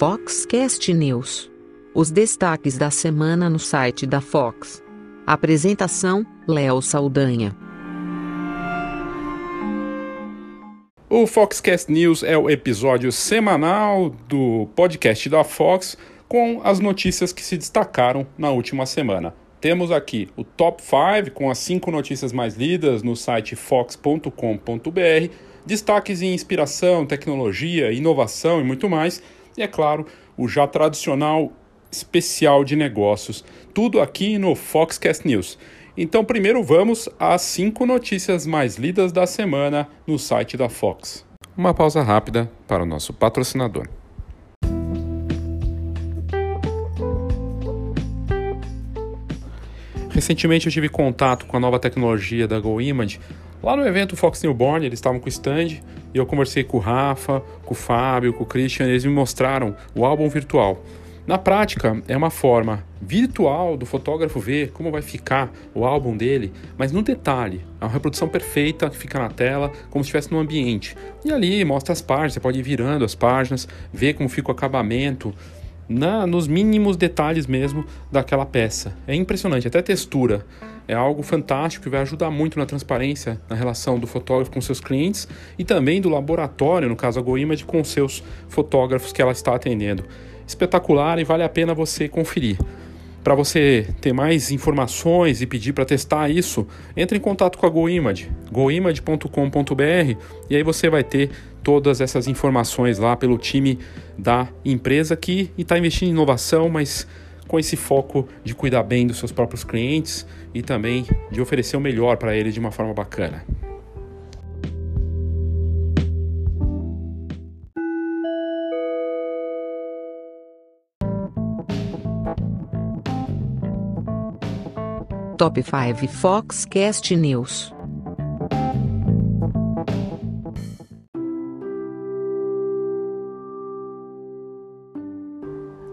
Foxcast News. Os destaques da semana no site da Fox. Apresentação: Léo Saldanha. O Foxcast News é o episódio semanal do podcast da Fox com as notícias que se destacaram na última semana. Temos aqui o Top 5 com as 5 notícias mais lidas no site fox.com.br, destaques em inspiração, tecnologia, inovação e muito mais, e é claro, o já tradicional especial de negócios. Tudo aqui no Foxcast News. Então, primeiro vamos às 5 notícias mais lidas da semana no site da Fox. Uma pausa rápida para o nosso patrocinador. Recentemente eu tive contato com a nova tecnologia da GoImage. Lá no evento Fox Newborn, eles estavam com o stand e eu conversei com o Rafa, com o Fábio, com o Christian, eles me mostraram o álbum virtual. Na prática, é uma forma virtual do fotógrafo ver como vai ficar o álbum dele, mas no detalhe. É uma reprodução perfeita que fica na tela, como se estivesse no ambiente. E ali mostra as páginas, você pode ir virando as páginas, ver como fica o acabamento, na, nos mínimos detalhes mesmo daquela peça. É impressionante, até textura. É algo fantástico que vai ajudar muito na transparência na relação do fotógrafo com seus clientes e também do laboratório, no caso a GoImage, com seus fotógrafos que ela está atendendo. Espetacular e vale a pena você conferir. Para você ter mais informações e pedir para testar isso, entre em contato com a GoImage, goimage.com.br e aí você vai ter todas essas informações lá pelo time da empresa que está investindo em inovação, mas com esse foco de cuidar bem dos seus próprios clientes e também de oferecer o melhor para eles de uma forma bacana. Top 5 Foxcast News.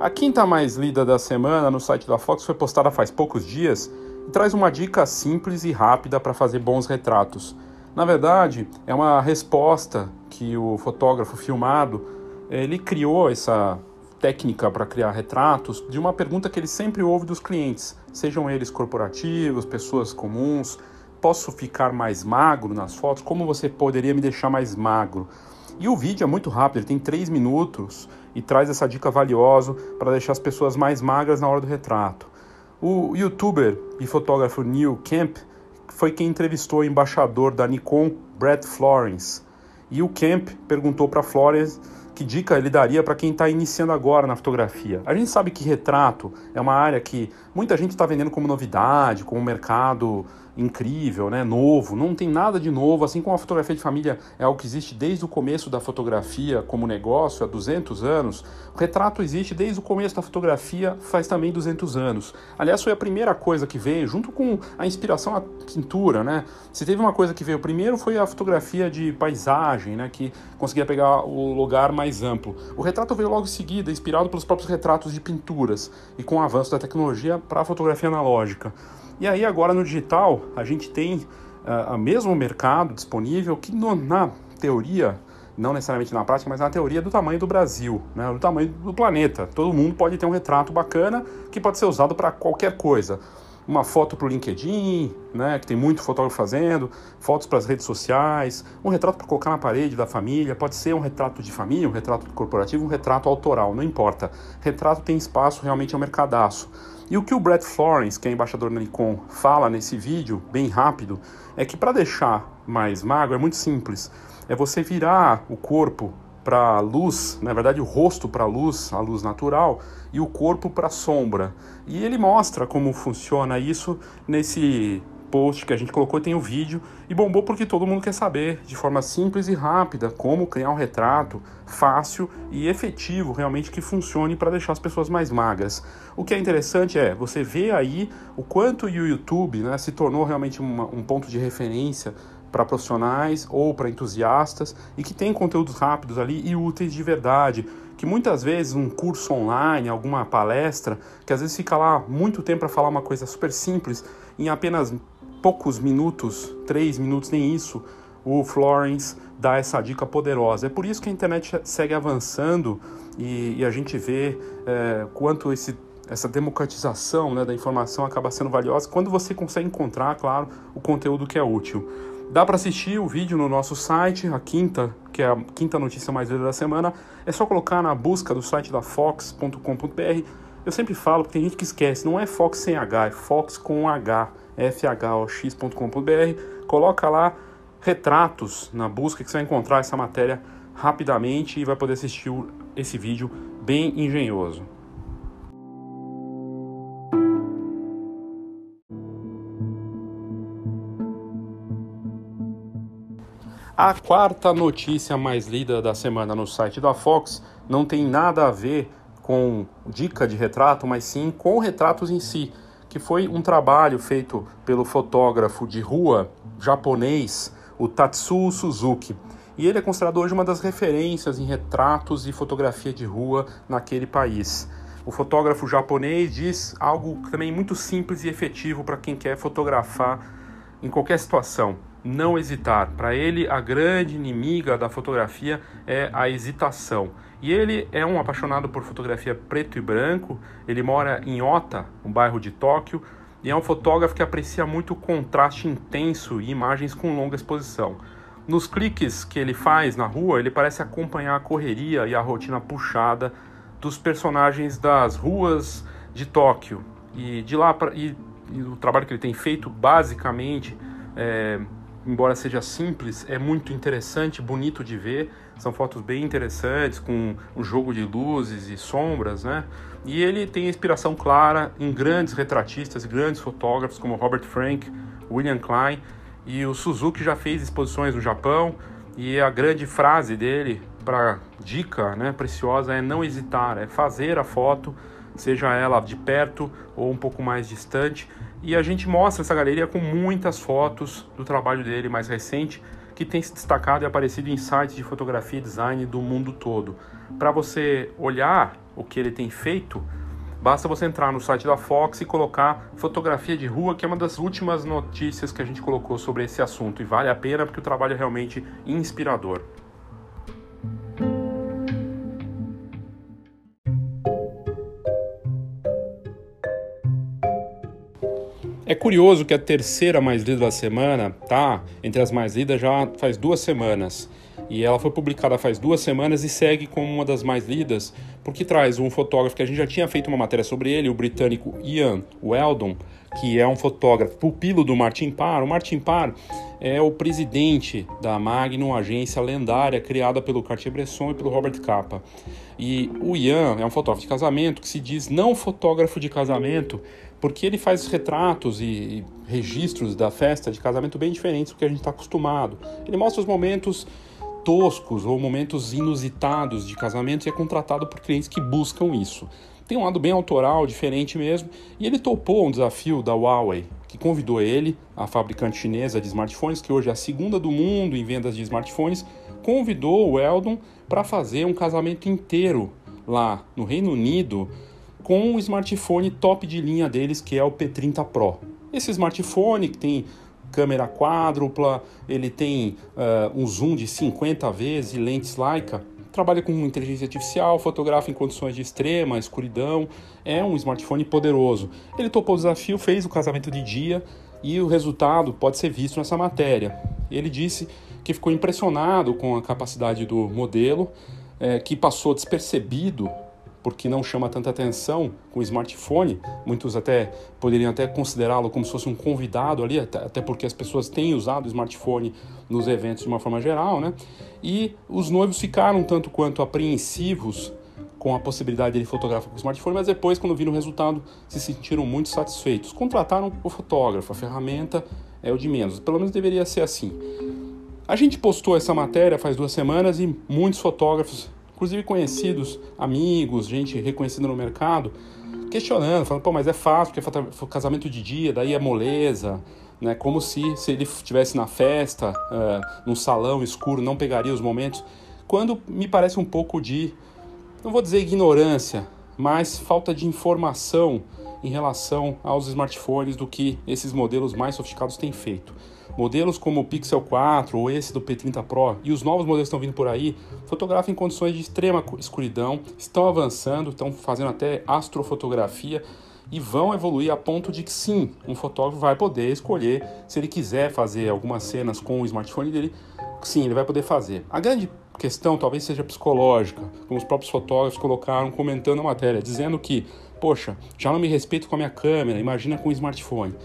A quinta mais lida da semana no site da Fox foi postada faz poucos dias e traz uma dica simples e rápida para fazer bons retratos. Na verdade, é uma resposta que o fotógrafo filmado ele criou essa técnica para criar retratos de uma pergunta que ele sempre ouve dos clientes, sejam eles corporativos, pessoas comuns. Posso ficar mais magro nas fotos? Como você poderia me deixar mais magro? E o vídeo é muito rápido, ele tem 3 minutos e traz essa dica valiosa para deixar as pessoas mais magras na hora do retrato. O youtuber e fotógrafo Neil Kemp foi quem entrevistou o embaixador da Nikon, Brett Florence. E o Kemp perguntou para Florence que dica ele daria para quem está iniciando agora na fotografia? A gente sabe que retrato é uma área que muita gente está vendendo como novidade, como mercado incrível, né, novo. Não tem nada de novo, assim como a fotografia de família é algo que existe desde o começo da fotografia como negócio, há 200 anos. O retrato existe desde o começo da fotografia, faz também 200 anos. Aliás, foi a primeira coisa que veio, junto com a inspiração à pintura, né? Se teve uma coisa que veio primeiro foi a fotografia de paisagem, né, que conseguia pegar o lugar mais amplo. O retrato veio logo em seguida, inspirado pelos próprios retratos de pinturas e com o avanço da tecnologia para a fotografia analógica. E aí agora no digital a gente tem uh, o mesmo mercado disponível que no, na teoria, não necessariamente na prática, mas na teoria do tamanho do Brasil, né, do tamanho do planeta. Todo mundo pode ter um retrato bacana que pode ser usado para qualquer coisa uma foto para o LinkedIn, né, que tem muito fotógrafo fazendo, fotos para as redes sociais, um retrato para colocar na parede da família, pode ser um retrato de família, um retrato corporativo, um retrato autoral, não importa. Retrato tem espaço, realmente é um mercadaço. E o que o Brett Florence, que é embaixador da Nikon, fala nesse vídeo, bem rápido, é que para deixar mais magro é muito simples. É você virar o corpo para a luz, na verdade o rosto para a luz, a luz natural, e o corpo para a sombra. E ele mostra como funciona isso nesse post que a gente colocou, tem o vídeo, e bombou porque todo mundo quer saber de forma simples e rápida como criar um retrato fácil e efetivo, realmente que funcione para deixar as pessoas mais magras. O que é interessante é você ver aí o quanto o YouTube né, se tornou realmente uma, um ponto de referência para profissionais ou para entusiastas e que tem conteúdos rápidos ali e úteis de verdade. Que muitas vezes um curso online, alguma palestra, que às vezes fica lá muito tempo para falar uma coisa super simples, em apenas poucos minutos, três minutos, nem isso, o Florence dá essa dica poderosa. É por isso que a internet segue avançando e, e a gente vê é, quanto esse, essa democratização né, da informação acaba sendo valiosa quando você consegue encontrar, claro, o conteúdo que é útil. Dá para assistir o vídeo no nosso site, a quinta, que é a quinta notícia mais lida da semana. É só colocar na busca do site da fox.com.br. Eu sempre falo, porque tem gente que esquece, não é Fox sem H, é Fox com H, fhox.com.br. Coloca lá retratos na busca que você vai encontrar essa matéria rapidamente e vai poder assistir esse vídeo bem engenhoso. A quarta notícia mais lida da semana no site da Fox não tem nada a ver com dica de retrato, mas sim com retratos em si, que foi um trabalho feito pelo fotógrafo de rua japonês, o Tatsuo Suzuki. E ele é considerado hoje uma das referências em retratos e fotografia de rua naquele país. O fotógrafo japonês diz algo também muito simples e efetivo para quem quer fotografar em qualquer situação não hesitar. Para ele, a grande inimiga da fotografia é a hesitação. E ele é um apaixonado por fotografia preto e branco. Ele mora em Ota, um bairro de Tóquio, e é um fotógrafo que aprecia muito o contraste intenso e imagens com longa exposição. Nos cliques que ele faz na rua, ele parece acompanhar a correria e a rotina puxada dos personagens das ruas de Tóquio. E de lá pra, e, e o trabalho que ele tem feito basicamente é, embora seja simples, é muito interessante, bonito de ver. São fotos bem interessantes, com um jogo de luzes e sombras, né? E ele tem inspiração clara em grandes retratistas, grandes fotógrafos como Robert Frank, William Klein, e o Suzuki já fez exposições no Japão, e a grande frase dele para dica, né, preciosa é não hesitar, é fazer a foto, seja ela de perto ou um pouco mais distante, e a gente mostra essa galeria com muitas fotos do trabalho dele mais recente, que tem se destacado e aparecido em sites de fotografia e design do mundo todo. Para você olhar o que ele tem feito, basta você entrar no site da Fox e colocar fotografia de rua, que é uma das últimas notícias que a gente colocou sobre esse assunto. E vale a pena porque o trabalho é realmente inspirador. É curioso que a terceira mais lida da semana tá entre as mais lidas já faz duas semanas. E ela foi publicada faz duas semanas e segue como uma das mais lidas, porque traz um fotógrafo que a gente já tinha feito uma matéria sobre ele, o britânico Ian Weldon, que é um fotógrafo pupilo do Martin Parr. O Martin Parr é o presidente da Magnum, agência lendária criada pelo Cartier-Bresson e pelo Robert Capa. E o Ian é um fotógrafo de casamento que se diz não fotógrafo de casamento, porque ele faz retratos e, registros da festa de casamento bem diferentes do que a gente está acostumado. Ele mostra os momentos toscos ou momentos inusitados de casamento e é contratado por clientes que buscam isso. Tem um lado bem autoral, diferente mesmo, e ele topou um desafio da Huawei, que convidou ele, a fabricante chinesa de smartphones, que hoje é a segunda do mundo em vendas de smartphones, convidou o Eldon para fazer um casamento inteiro lá no Reino Unido com o smartphone top de linha deles, que é o P30 Pro. Esse smartphone que tem câmera quádrupla, ele tem uh, um zoom de 50 vezes e lentes Leica, trabalha com inteligência artificial, fotografa em condições de extrema escuridão, é um smartphone poderoso. Ele topou o desafio, fez o casamento de dia e o resultado pode ser visto nessa matéria. Ele disse que ficou impressionado com a capacidade do modelo, é, que passou despercebido porque não chama tanta atenção com o smartphone. Muitos até poderiam até considerá-lo como se fosse um convidado ali, até porque as pessoas têm usado o smartphone nos eventos de uma forma geral, né? E os noivos ficaram tanto quanto apreensivos com a possibilidade de fotografar com o smartphone, mas depois, quando viram o resultado, se sentiram muito satisfeitos. Contrataram o fotógrafo, a ferramenta é o de menos. Pelo menos deveria ser assim. A gente postou essa matéria faz duas semanas e muitos fotógrafos inclusive conhecidos, amigos, gente reconhecida no mercado, questionando, falando, pô, mas é fácil, porque é casamento de dia, daí é moleza, né? Como se, se ele estivesse na festa, uh, num salão escuro, não pegaria os momentos. Quando me parece um pouco de, não vou dizer ignorância, mais falta de informação em relação aos smartphones do que esses modelos mais sofisticados têm feito. Modelos como o Pixel 4 ou esse do P30 Pro e os novos modelos que estão vindo por aí fotografam em condições de extrema escuridão, estão avançando, estão fazendo até astrofotografia e vão evoluir a ponto de que sim, um fotógrafo vai poder escolher se ele quiser fazer algumas cenas com o smartphone dele, sim, ele vai poder fazer. A grande questão talvez seja psicológica, como os próprios fotógrafos colocaram comentando a matéria, dizendo que, poxa, já não me respeito com a minha câmera, imagina com o smartphone.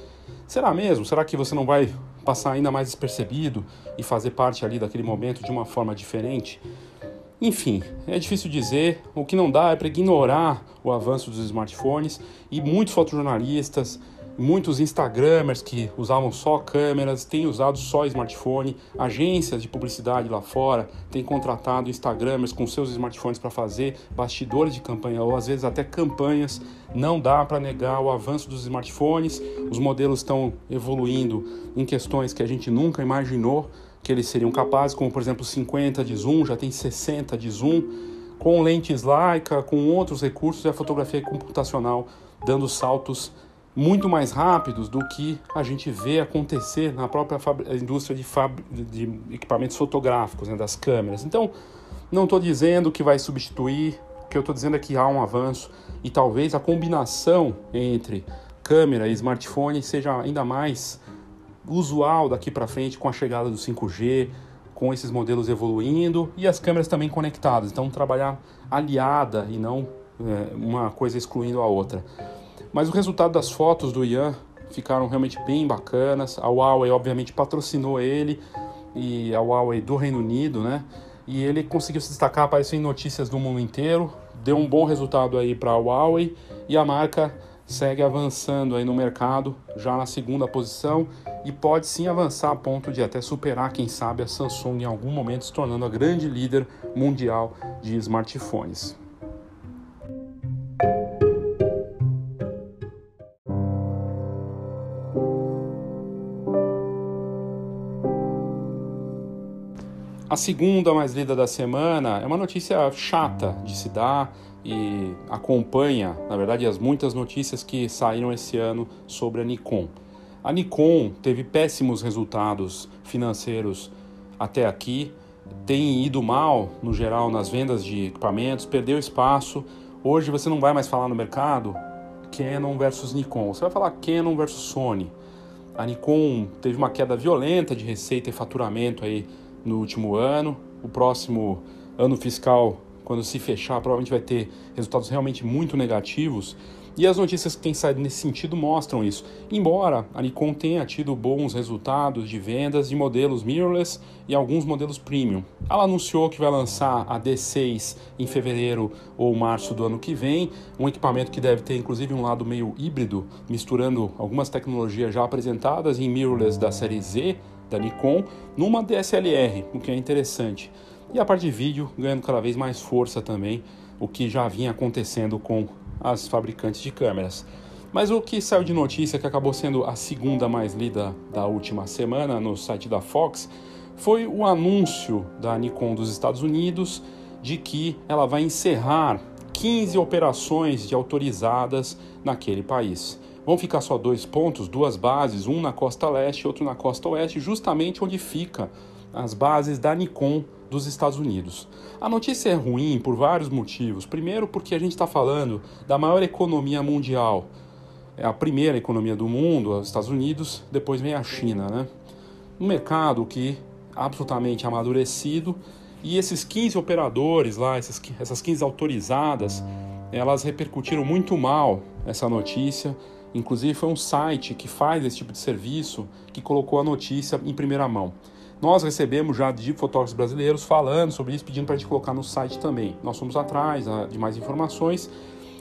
Será mesmo? Será que você não vai passar ainda mais despercebido e fazer parte ali daquele momento de uma forma diferente? Enfim, é difícil dizer. O que não dá é para ignorar o avanço dos smartphones e muitos fotojornalistas, muitos Instagramers que usavam só câmeras têm usado só smartphone. Agências de publicidade lá fora têm contratado Instagramers com seus smartphones para fazer bastidores de campanha ou às vezes até campanhas. Não dá para negar o avanço dos smartphones. Os modelos estão evoluindo em questões que a gente nunca imaginou que eles seriam capazes, como por exemplo 50 de zoom, já tem 60 de zoom, com lentes Leica, com outros recursos e a fotografia computacional dando saltos muito mais rápidos do que a gente vê acontecer na própria indústria de, de equipamentos fotográficos, né, das câmeras. Então, não estou dizendo que vai substituir, o que eu estou dizendo é que há um avanço e talvez a combinação entre câmera e smartphone seja ainda mais usual daqui para frente com a chegada do 5G, com esses modelos evoluindo e as câmeras também conectadas. Então, trabalhar aliada e não é, uma coisa excluindo a outra. Mas o resultado das fotos do Ian ficaram realmente bem bacanas. A Huawei, obviamente, patrocinou ele e a Huawei do Reino Unido, né? E ele conseguiu se destacar, apareceu em notícias do mundo inteiro, deu um bom resultado aí para a Huawei e a marca segue avançando aí no mercado, já na segunda posição e pode sim avançar a ponto de até superar, quem sabe, a Samsung em algum momento, se tornando a grande líder mundial de smartphones. A segunda mais lida da semana é uma notícia chata de se dar e acompanha, na verdade, as muitas notícias que saíram esse ano sobre a Nikon. A Nikon teve péssimos resultados financeiros até aqui, tem ido mal, no geral, nas vendas de equipamentos, perdeu espaço. Hoje você não vai mais falar no mercado Canon versus Nikon, você vai falar Canon versus Sony. A Nikon teve uma queda violenta de receita e faturamento aí no último ano. O próximo ano fiscal, quando se fechar, provavelmente vai ter resultados realmente muito negativos. E as notícias que têm saído nesse sentido mostram isso. Embora a Nikon tenha tido bons resultados de vendas de modelos mirrorless e alguns modelos premium. Ela anunciou que vai lançar a D6 em fevereiro ou março do ano que vem, um equipamento que deve ter inclusive um lado meio híbrido, misturando algumas tecnologias já apresentadas em mirrorless da série Z da Nikon numa DSLR, o que é interessante. E a parte de vídeo ganhando cada vez mais força também, o que já vinha acontecendo com as fabricantes de câmeras. Mas o que saiu de notícia que acabou sendo a segunda mais lida da última semana no site da Fox foi o anúncio da Nikon dos Estados Unidos de que ela vai encerrar 15 operações de autorizadas naquele país. Vão ficar só dois pontos, duas bases, um na costa leste e outro na costa oeste, justamente onde fica as bases da Nikon dos Estados Unidos. A notícia é ruim por vários motivos. Primeiro, porque a gente está falando da maior economia mundial. É a primeira economia do mundo, os Estados Unidos, depois vem a China, né? Um mercado que absolutamente amadurecido e esses 15 operadores lá, esses, essas 15 autorizadas, elas repercutiram muito mal essa notícia Inclusive, foi um site que faz esse tipo de serviço que colocou a notícia em primeira mão. Nós recebemos já de fotógrafos brasileiros falando sobre isso, pedindo para a gente colocar no site também. Nós fomos atrás ah, de mais informações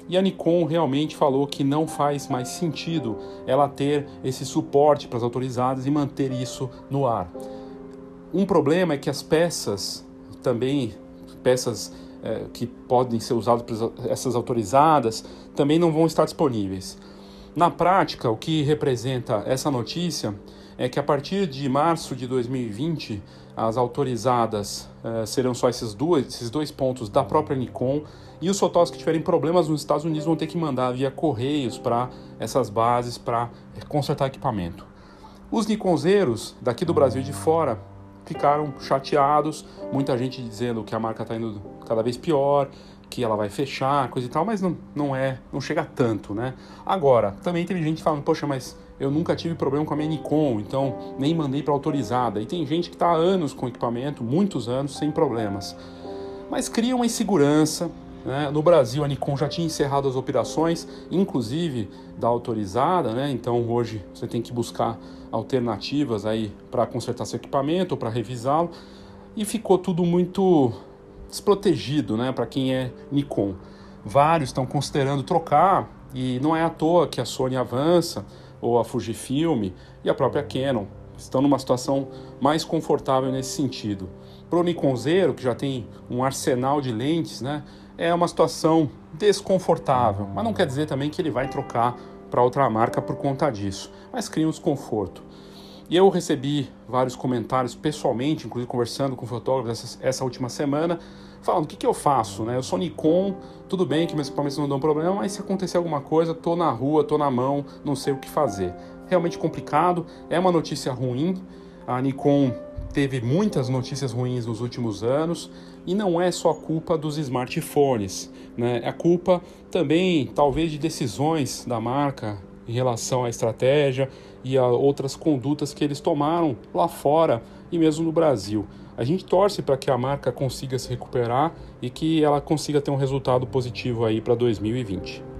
e a Nikon realmente falou que não faz mais sentido ela ter esse suporte para as autorizadas e manter isso no ar. Um problema é que as peças também, peças é, que podem ser usadas por essas autorizadas, também não vão estar disponíveis. Na prática, o que representa essa notícia é que a partir de março de 2020, as autorizadas uh, serão só esses, duas, esses dois pontos da própria Nikon e os fotógrafos que tiverem problemas nos Estados Unidos vão ter que mandar via correios para essas bases para consertar equipamento. Os Nikonzeiros daqui do Brasil de fora ficaram chateados, muita gente dizendo que a marca está indo cada vez pior, que ela vai fechar, coisa e tal, mas não, não é, não chega tanto, né? Agora, também teve gente falando, poxa, mas eu nunca tive problema com a minha Nikon, então nem mandei para autorizada. E tem gente que está há anos com equipamento, muitos anos, sem problemas. Mas cria uma insegurança. Né? No Brasil, a Nikon já tinha encerrado as operações, inclusive da autorizada, né? então hoje você tem que buscar alternativas aí para consertar seu equipamento para revisá-lo. E ficou tudo muito desprotegido, né, para quem é Nikon. Vários estão considerando trocar e não é à toa que a Sony avança ou a Fujifilm e a própria Canon estão numa situação mais confortável nesse sentido. Para o Nikon Zero, que já tem um arsenal de lentes, né, é uma situação desconfortável, mas não quer dizer também que ele vai trocar para outra marca por conta disso, mas cria um desconforto. E eu recebi vários comentários pessoalmente, inclusive conversando com fotógrafos essa, essa última semana, falando o que, que eu faço, né? Eu sou Nikon, tudo bem que meus equipamentos não dão problema, mas se acontecer alguma coisa, tô na rua, tô na mão, não sei o que fazer. Realmente complicado, é uma notícia ruim. A Nikon teve muitas notícias ruins nos últimos anos e não é só culpa dos smartphones, né? É culpa também, talvez, de decisões da marca em relação à estratégia e a outras condutas que eles tomaram lá fora e mesmo no Brasil. A gente torce para que a marca consiga se recuperar e que ela consiga ter um resultado positivo aí para 2020.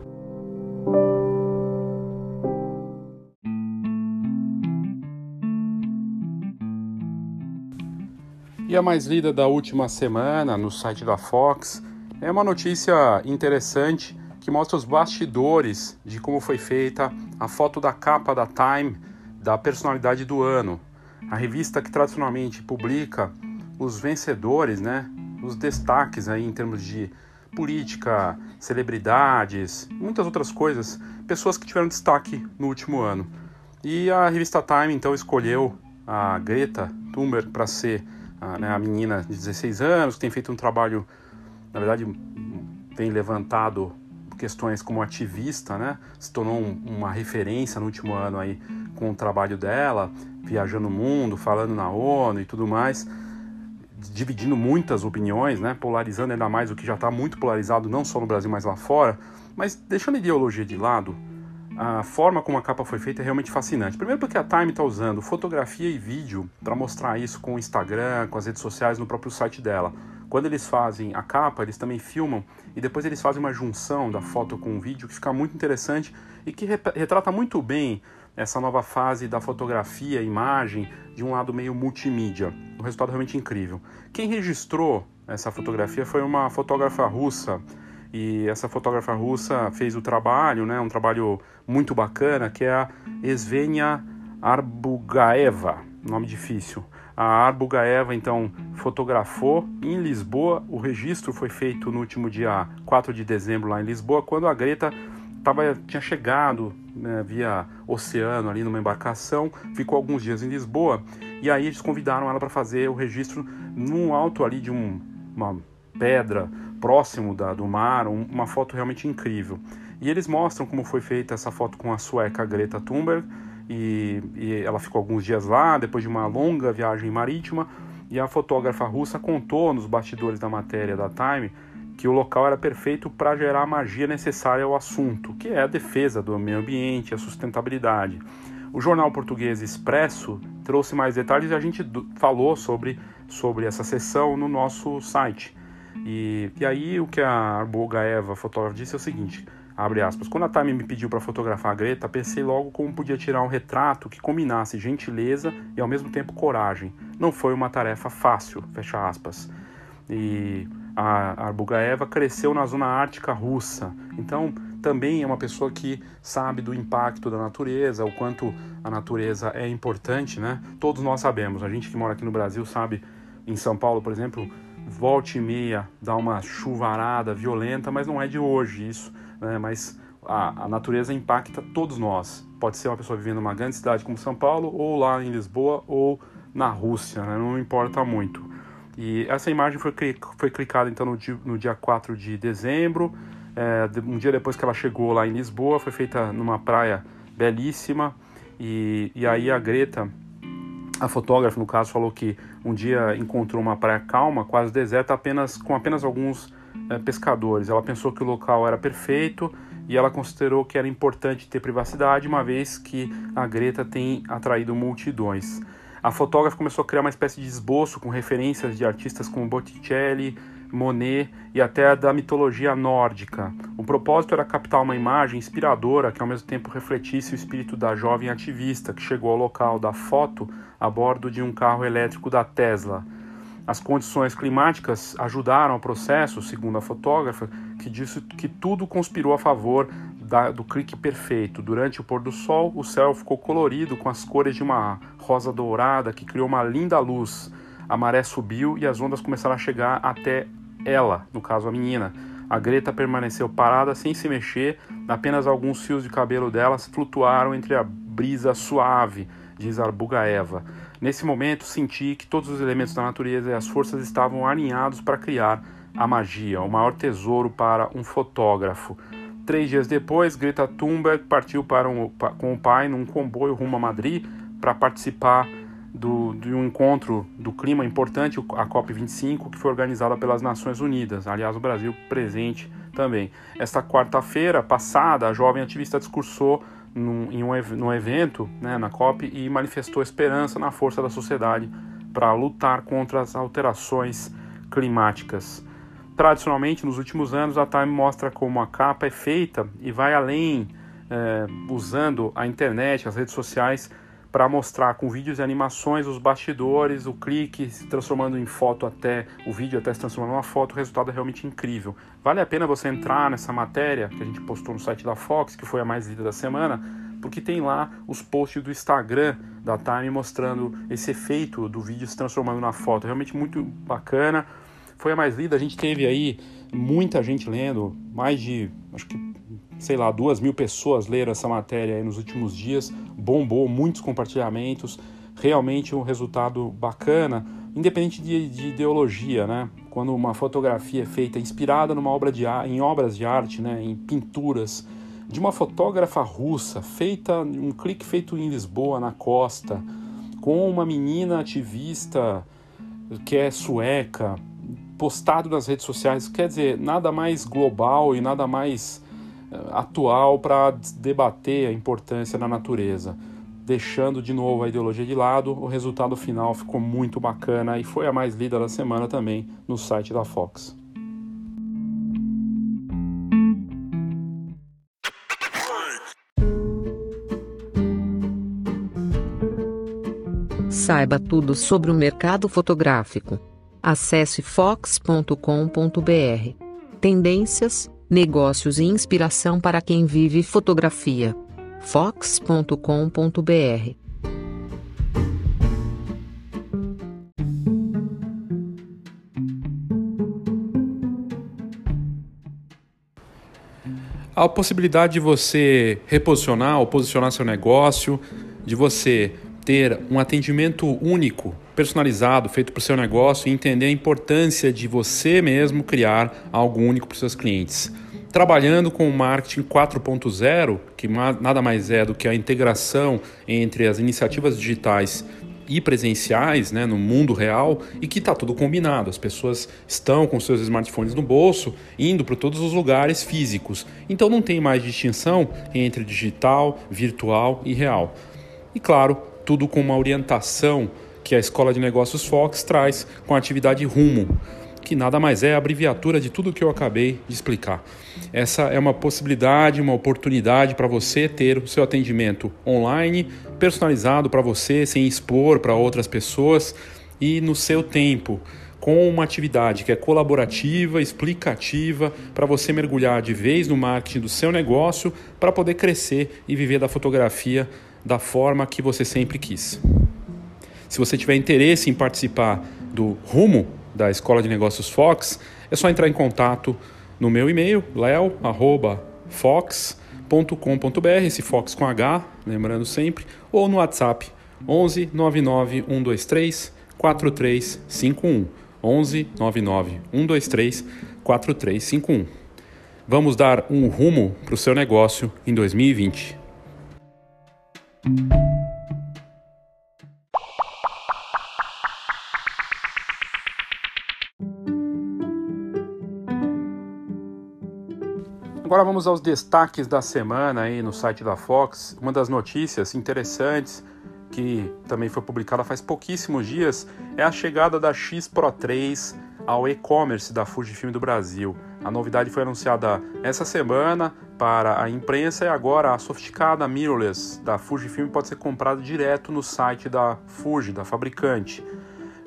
E a mais lida da última semana no site da Fox é uma notícia interessante que mostra os bastidores de como foi feita a foto da capa da Time da personalidade do ano. A revista que tradicionalmente publica os vencedores, né, os destaques aí em termos de política, celebridades, muitas outras coisas, pessoas que tiveram destaque no último ano. E a revista Time então escolheu a Greta Thunberg para ser a, né, a menina de 16 anos, que tem feito um trabalho, na verdade, tem levantado questões como ativista, né? Se tornou um, uma referência no último ano aí com o trabalho dela, viajando o mundo, falando na ONU e tudo mais, dividindo muitas opiniões, né? Polarizando ainda mais o que já está muito polarizado, não só no Brasil, mas lá fora. Mas deixando a ideologia de lado, a forma como a capa foi feita é realmente fascinante. Primeiro porque a Time está usando fotografia e vídeo para mostrar isso com o Instagram, com as redes sociais, no próprio site dela. Quando eles fazem a capa, eles também filmam e depois eles fazem uma junção da foto com o vídeo que fica muito interessante e que retrata muito bem essa nova fase da fotografia, imagem, de um lado meio multimídia. Um resultado realmente incrível. Quem registrou essa fotografia foi uma fotógrafa russa e essa fotógrafa russa fez o trabalho, né, um trabalho muito bacana, que é a Svenia Arbugaeva, nome difícil. A Arbugaeva então fotografou em Lisboa. O registro foi feito no último dia 4 de dezembro lá em Lisboa, quando a Greta tava, tinha chegado né, via oceano ali numa embarcação, ficou alguns dias em Lisboa e aí eles convidaram ela para fazer o registro num alto ali de um, uma pedra próximo da, do mar, um, uma foto realmente incrível. E eles mostram como foi feita essa foto com a sueca Greta Thunberg e, e ela ficou alguns dias lá, depois de uma longa viagem marítima, e a fotógrafa russa contou nos bastidores da matéria da Time que o local era perfeito para gerar a magia necessária ao assunto, que é a defesa do meio ambiente, a sustentabilidade. O jornal português Expresso trouxe mais detalhes e a gente falou sobre, sobre essa sessão no nosso site. E, e aí o que a Arboga Eva, fotógrafa, disse é o seguinte: Abre aspas. Quando a Time me pediu para fotografar a Greta, pensei logo como podia tirar um retrato que combinasse gentileza e ao mesmo tempo coragem. Não foi uma tarefa fácil, fecha aspas. E a Arbugaeva cresceu na zona ártica russa, então também é uma pessoa que sabe do impacto da natureza, o quanto a natureza é importante, né? Todos nós sabemos, a gente que mora aqui no Brasil sabe, em São Paulo, por exemplo, volta e meia dá uma chuvarada violenta, mas não é de hoje isso né? mas a, a natureza impacta todos nós. Pode ser uma pessoa vivendo numa grande cidade como São Paulo, ou lá em Lisboa, ou na Rússia, né? não importa muito. E essa imagem foi, foi clicada então no dia, no dia 4 de dezembro, é, um dia depois que ela chegou lá em Lisboa, foi feita numa praia belíssima. E, e aí a Greta, a fotógrafa no caso, falou que um dia encontrou uma praia calma, quase deserta, apenas com apenas alguns é, pescadores. Ela pensou que o local era perfeito e ela considerou que era importante ter privacidade, uma vez que a Greta tem atraído multidões. A fotógrafa começou a criar uma espécie de esboço com referências de artistas como Botticelli, Monet e até da mitologia nórdica. O propósito era captar uma imagem inspiradora que ao mesmo tempo refletisse o espírito da jovem ativista que chegou ao local da foto a bordo de um carro elétrico da Tesla. As condições climáticas ajudaram ao processo, segundo a fotógrafa, que disse que tudo conspirou a favor da, do clique perfeito. Durante o pôr do sol, o céu ficou colorido com as cores de uma rosa dourada que criou uma linda luz. A maré subiu e as ondas começaram a chegar até ela, no caso a menina. A Greta permaneceu parada sem se mexer, apenas alguns fios de cabelo dela flutuaram entre a brisa suave, diz Arbugaeva. Nesse momento, senti que todos os elementos da natureza e as forças estavam alinhados para criar a magia, o maior tesouro para um fotógrafo. Três dias depois, Greta Thunberg partiu para um, com o pai num comboio rumo a Madrid para participar do, de um encontro do clima importante, a COP25, que foi organizada pelas Nações Unidas. Aliás, o Brasil presente também. Esta quarta-feira passada, a jovem ativista discursou num, em um, num evento né, na COP e manifestou esperança na força da sociedade para lutar contra as alterações climáticas. Tradicionalmente, nos últimos anos, a Time mostra como a capa é feita e vai além, é, usando a internet, as redes sociais, para mostrar com vídeos e animações os bastidores, o clique se transformando em foto até o vídeo até se transformando em uma foto, o resultado é realmente incrível. Vale a pena você entrar nessa matéria que a gente postou no site da Fox, que foi a mais lida da semana, porque tem lá os posts do Instagram da Time mostrando esse efeito do vídeo se transformando na foto. Realmente muito bacana. Foi a mais lida, a gente teve aí muita gente lendo, mais de acho que sei lá, duas mil pessoas leram essa matéria nos últimos dias, bombou, muitos compartilhamentos, realmente um resultado bacana, independente de, de ideologia, né? Quando uma fotografia é feita inspirada numa obra de em obras de arte, né? Em pinturas de uma fotógrafa russa, feita um clique feito em Lisboa, na costa, com uma menina ativista que é sueca, postado nas redes sociais, quer dizer, nada mais global e nada mais atual para debater a importância da natureza. Deixando de novo a ideologia de lado, o resultado final ficou muito bacana e foi a mais lida da semana também no site da Fox. Saiba tudo sobre o mercado fotográfico. Acesse fox.com.br. Tendências, negócios e inspiração para quem vive fotografia. fox.com.br A possibilidade de você reposicionar ou posicionar seu negócio, de você ter um atendimento único, personalizado, feito para o seu negócio e entender a importância de você mesmo criar algo único para os seus clientes trabalhando com o marketing 4.0, que nada mais é do que a integração entre as iniciativas digitais e presenciais né, no mundo real e que está tudo combinado. As pessoas estão com seus smartphones no bolso, indo para todos os lugares físicos. Então não tem mais distinção entre digital, virtual e real. E claro, tudo com uma orientação que a Escola de Negócios Fox traz com a atividade Rumo que nada mais é a abreviatura de tudo que eu acabei de explicar. Essa é uma possibilidade, uma oportunidade para você ter o seu atendimento online, personalizado para você, sem expor para outras pessoas e no seu tempo, com uma atividade que é colaborativa, explicativa, para você mergulhar de vez no marketing do seu negócio para poder crescer e viver da fotografia da forma que você sempre quis. Se você tiver interesse em participar do Rumo da Escola de Negócios Fox, é só entrar em contato no meu e-mail, leo.fox.com.br esse Fox com H, lembrando sempre, ou no WhatsApp 11 99 123 4351. 11 99 123 4351. Vamos dar um rumo para o seu negócio em 2020. Agora vamos aos destaques da semana aí no site da Fox. Uma das notícias interessantes que também foi publicada faz pouquíssimos dias é a chegada da X Pro 3 ao e-commerce da Fujifilm do Brasil. A novidade foi anunciada essa semana para a imprensa e agora a sofisticada mirrorless da Fujifilm pode ser comprada direto no site da Fuji, da fabricante.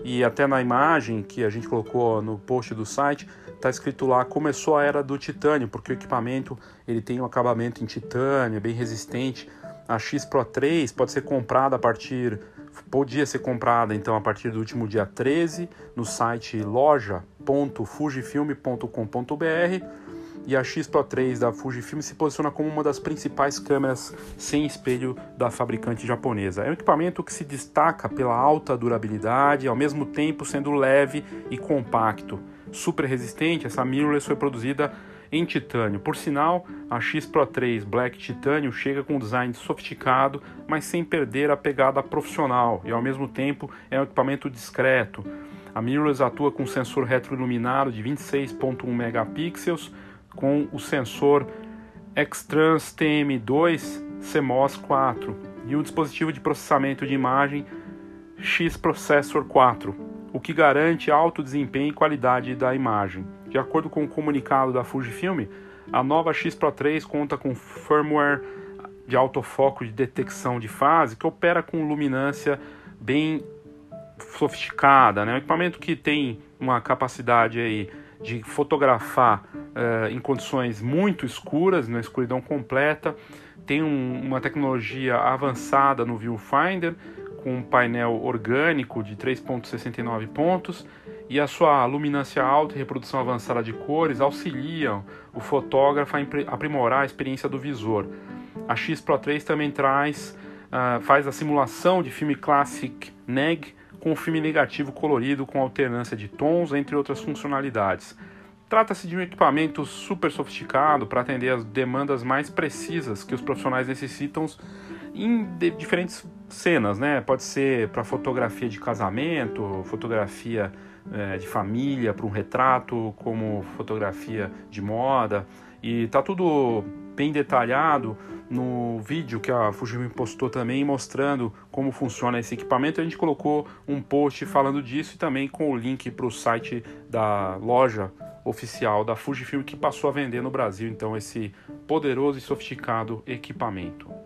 E até na imagem que a gente colocou no post do site, está escrito lá começou a era do titânio, porque o equipamento ele tem um acabamento em titânio, é bem resistente. A X Pro 3 pode ser comprada a partir podia ser comprada então a partir do último dia 13 no site loja.fujifilm.com.br e a X Pro 3 da Fujifilm se posiciona como uma das principais câmeras sem espelho da fabricante japonesa. É um equipamento que se destaca pela alta durabilidade, ao mesmo tempo sendo leve e compacto super resistente, essa mirrorless foi produzida em titânio. Por sinal, a X Pro 3 Black Titânio chega com um design sofisticado, mas sem perder a pegada profissional e ao mesmo tempo é um equipamento discreto. A mirrorless atua com um sensor retroiluminado de 26.1 megapixels com o sensor X-Trans TM2 CMOS 4 e o dispositivo de processamento de imagem X Processor 4 o que garante alto desempenho e qualidade da imagem. De acordo com o comunicado da Fujifilm, a nova X Pro 3 conta com firmware de autofoco de detecção de fase que opera com luminância bem sofisticada, né? um equipamento que tem uma capacidade aí de fotografar uh, em condições muito escuras, na escuridão completa, tem um, uma tecnologia avançada no viewfinder com um painel orgânico de 3.69 pontos e a sua luminância alta e reprodução avançada de cores auxiliam o fotógrafo a aprimorar a experiência do visor. A X Pro 3 também traz, uh, faz a simulação de filme Classic NEG com filme negativo colorido com alternância de tons, entre outras funcionalidades. Trata-se de um equipamento super sofisticado para atender as demandas mais precisas que os profissionais necessitam em diferentes cenas, né? Pode ser para fotografia de casamento, fotografia é, de família, para um retrato, como fotografia de moda. E tá tudo bem detalhado no vídeo que a Fujifilm postou também, mostrando como funciona esse equipamento. A gente colocou um post falando disso e também com o link para o site da loja oficial da Fujifilm que passou a vender no Brasil, então esse poderoso e sofisticado equipamento.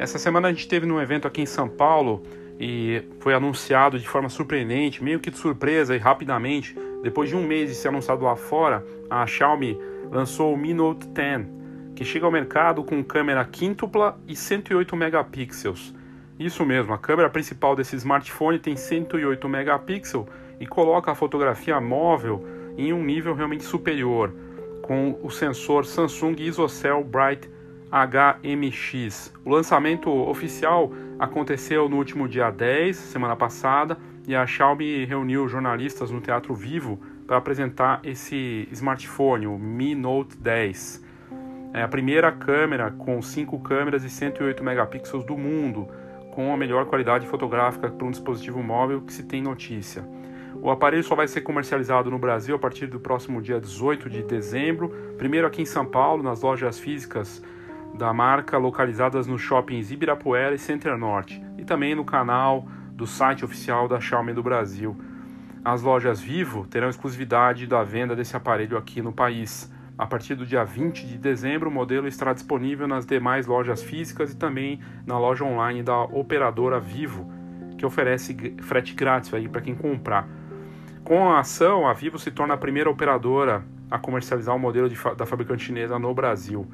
Essa semana a gente teve num evento aqui em São Paulo e foi anunciado de forma surpreendente, meio que de surpresa e rapidamente, depois de um mês de ser anunciado lá fora, a Xiaomi lançou o Mi Note 10, que chega ao mercado com câmera quíntupla e 108 megapixels. Isso mesmo, a câmera principal desse smartphone tem 108 megapixels e coloca a fotografia móvel em um nível realmente superior, com o sensor Samsung ISOCELL Bright HMX. O lançamento oficial aconteceu no último dia 10, semana passada, e a Xiaomi reuniu jornalistas no Teatro Vivo para apresentar esse smartphone, o Mi Note 10. É a primeira câmera com 5 câmeras e 108 megapixels do mundo, com a melhor qualidade fotográfica para um dispositivo móvel que se tem notícia. O aparelho só vai ser comercializado no Brasil a partir do próximo dia 18 de dezembro, primeiro aqui em São Paulo, nas lojas físicas da marca localizadas nos shoppings Ibirapuera e Center Norte e também no canal do site oficial da Xiaomi do Brasil. As lojas Vivo terão exclusividade da venda desse aparelho aqui no país. A partir do dia 20 de dezembro, o modelo estará disponível nas demais lojas físicas e também na loja online da operadora Vivo, que oferece frete grátis aí para quem comprar. Com a ação, a Vivo se torna a primeira operadora a comercializar o modelo de, da fabricante chinesa no Brasil.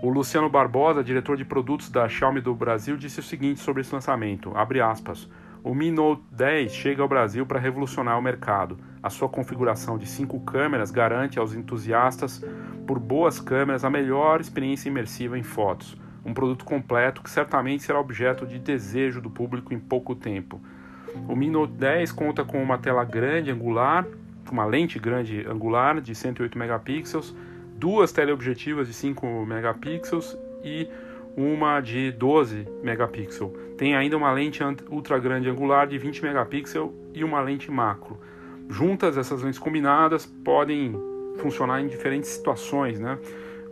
O Luciano Barbosa, diretor de produtos da Xiaomi do Brasil, disse o seguinte sobre esse lançamento, aspas, O Mi Note 10 chega ao Brasil para revolucionar o mercado. A sua configuração de cinco câmeras garante aos entusiastas por boas câmeras a melhor experiência imersiva em fotos. Um produto completo que certamente será objeto de desejo do público em pouco tempo. O Mi Note 10 conta com uma tela grande angular, uma lente grande angular de 108 megapixels, duas teleobjetivas de 5 megapixels e uma de 12 megapixels. Tem ainda uma lente ultra grande angular de 20 megapixels e uma lente macro. Juntas, essas lentes combinadas podem funcionar em diferentes situações, né?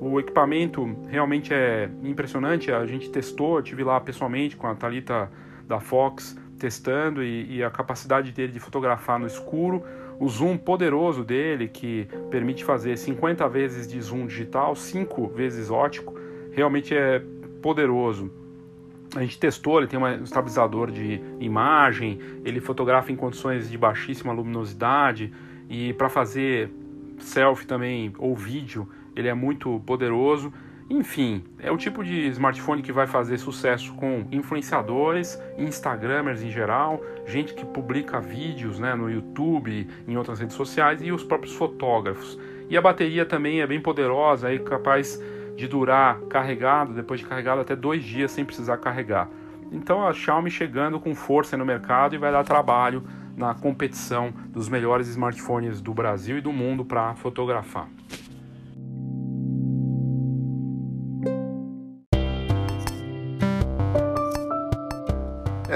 O equipamento realmente é impressionante. A gente testou, eu tive lá pessoalmente com a Talita da Fox testando e, e, a capacidade dele de fotografar no escuro, o zoom poderoso dele que permite fazer 50 vezes de zoom digital, 5 vezes ótico, realmente é poderoso. A gente testou, ele tem um estabilizador de imagem, ele fotografa em condições de baixíssima luminosidade e para fazer selfie também ou vídeo, ele é muito poderoso. Enfim, é o tipo de smartphone que vai fazer sucesso com influenciadores, instagramers em geral, gente que publica vídeos né, no YouTube, em outras redes sociais e os próprios fotógrafos. E a bateria também é bem poderosa, é capaz de durar carregado, depois de carregado até dois dias sem precisar carregar. Então a Xiaomi chegando com força no mercado e vai dar trabalho na competição dos melhores smartphones do Brasil e do mundo para fotografar.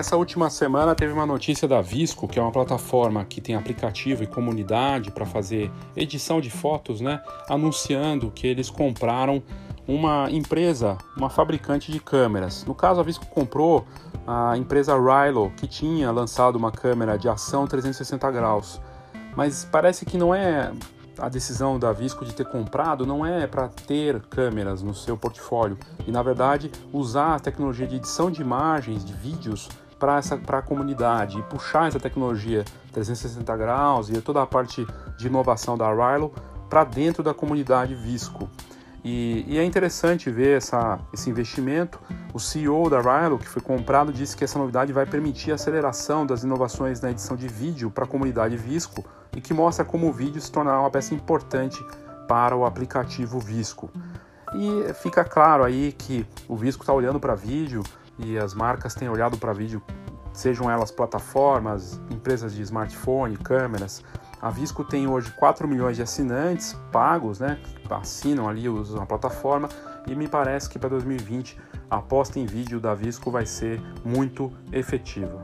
Essa última semana teve uma notícia da Visco, que é uma plataforma que tem aplicativo e comunidade para fazer edição de fotos, né? Anunciando que eles compraram uma empresa, uma fabricante de câmeras. No caso, a Visco comprou a empresa Rilo, que tinha lançado uma câmera de ação 360 graus. Mas parece que não é a decisão da Visco de ter comprado não é para ter câmeras no seu portfólio e na verdade usar a tecnologia de edição de imagens, de vídeos para a comunidade e puxar essa tecnologia 360 graus e toda a parte de inovação da Rilo para dentro da comunidade Visco. E, e, é interessante ver essa, esse investimento. O CEO da Rilo, que foi comprado, disse que essa novidade vai permitir a aceleração das inovações na edição de vídeo para a comunidade Visco e que mostra como o vídeo se tornará uma peça importante para o aplicativo Visco. E fica claro aí que o Visco está olhando para vídeo e as marcas têm olhado para vídeo, sejam elas plataformas, empresas de smartphone, câmeras, a Visco tem hoje 4 milhões de assinantes pagos, né, assinam ali, usam a plataforma, e me parece que para 2020 a aposta em vídeo da Visco vai ser muito efetiva.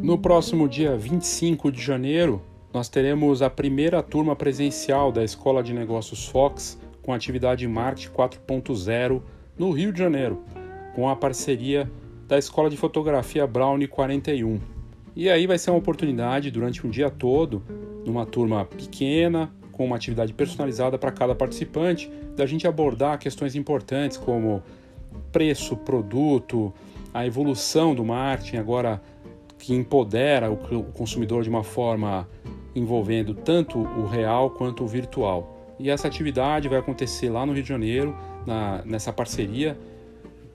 No próximo dia 25 de janeiro, nós teremos a primeira turma presencial da Escola de Negócios Fox com atividade Marte 4.0 no Rio de Janeiro, com a parceria da Escola de Fotografia Brownie 41. E aí vai ser uma oportunidade durante um dia todo, numa turma pequena, com uma atividade personalizada para cada participante, da gente abordar questões importantes como preço, produto, a evolução do marketing agora que empodera o consumidor de uma forma envolvendo tanto o real quanto o virtual. E essa atividade vai acontecer lá no Rio de Janeiro, na, nessa parceria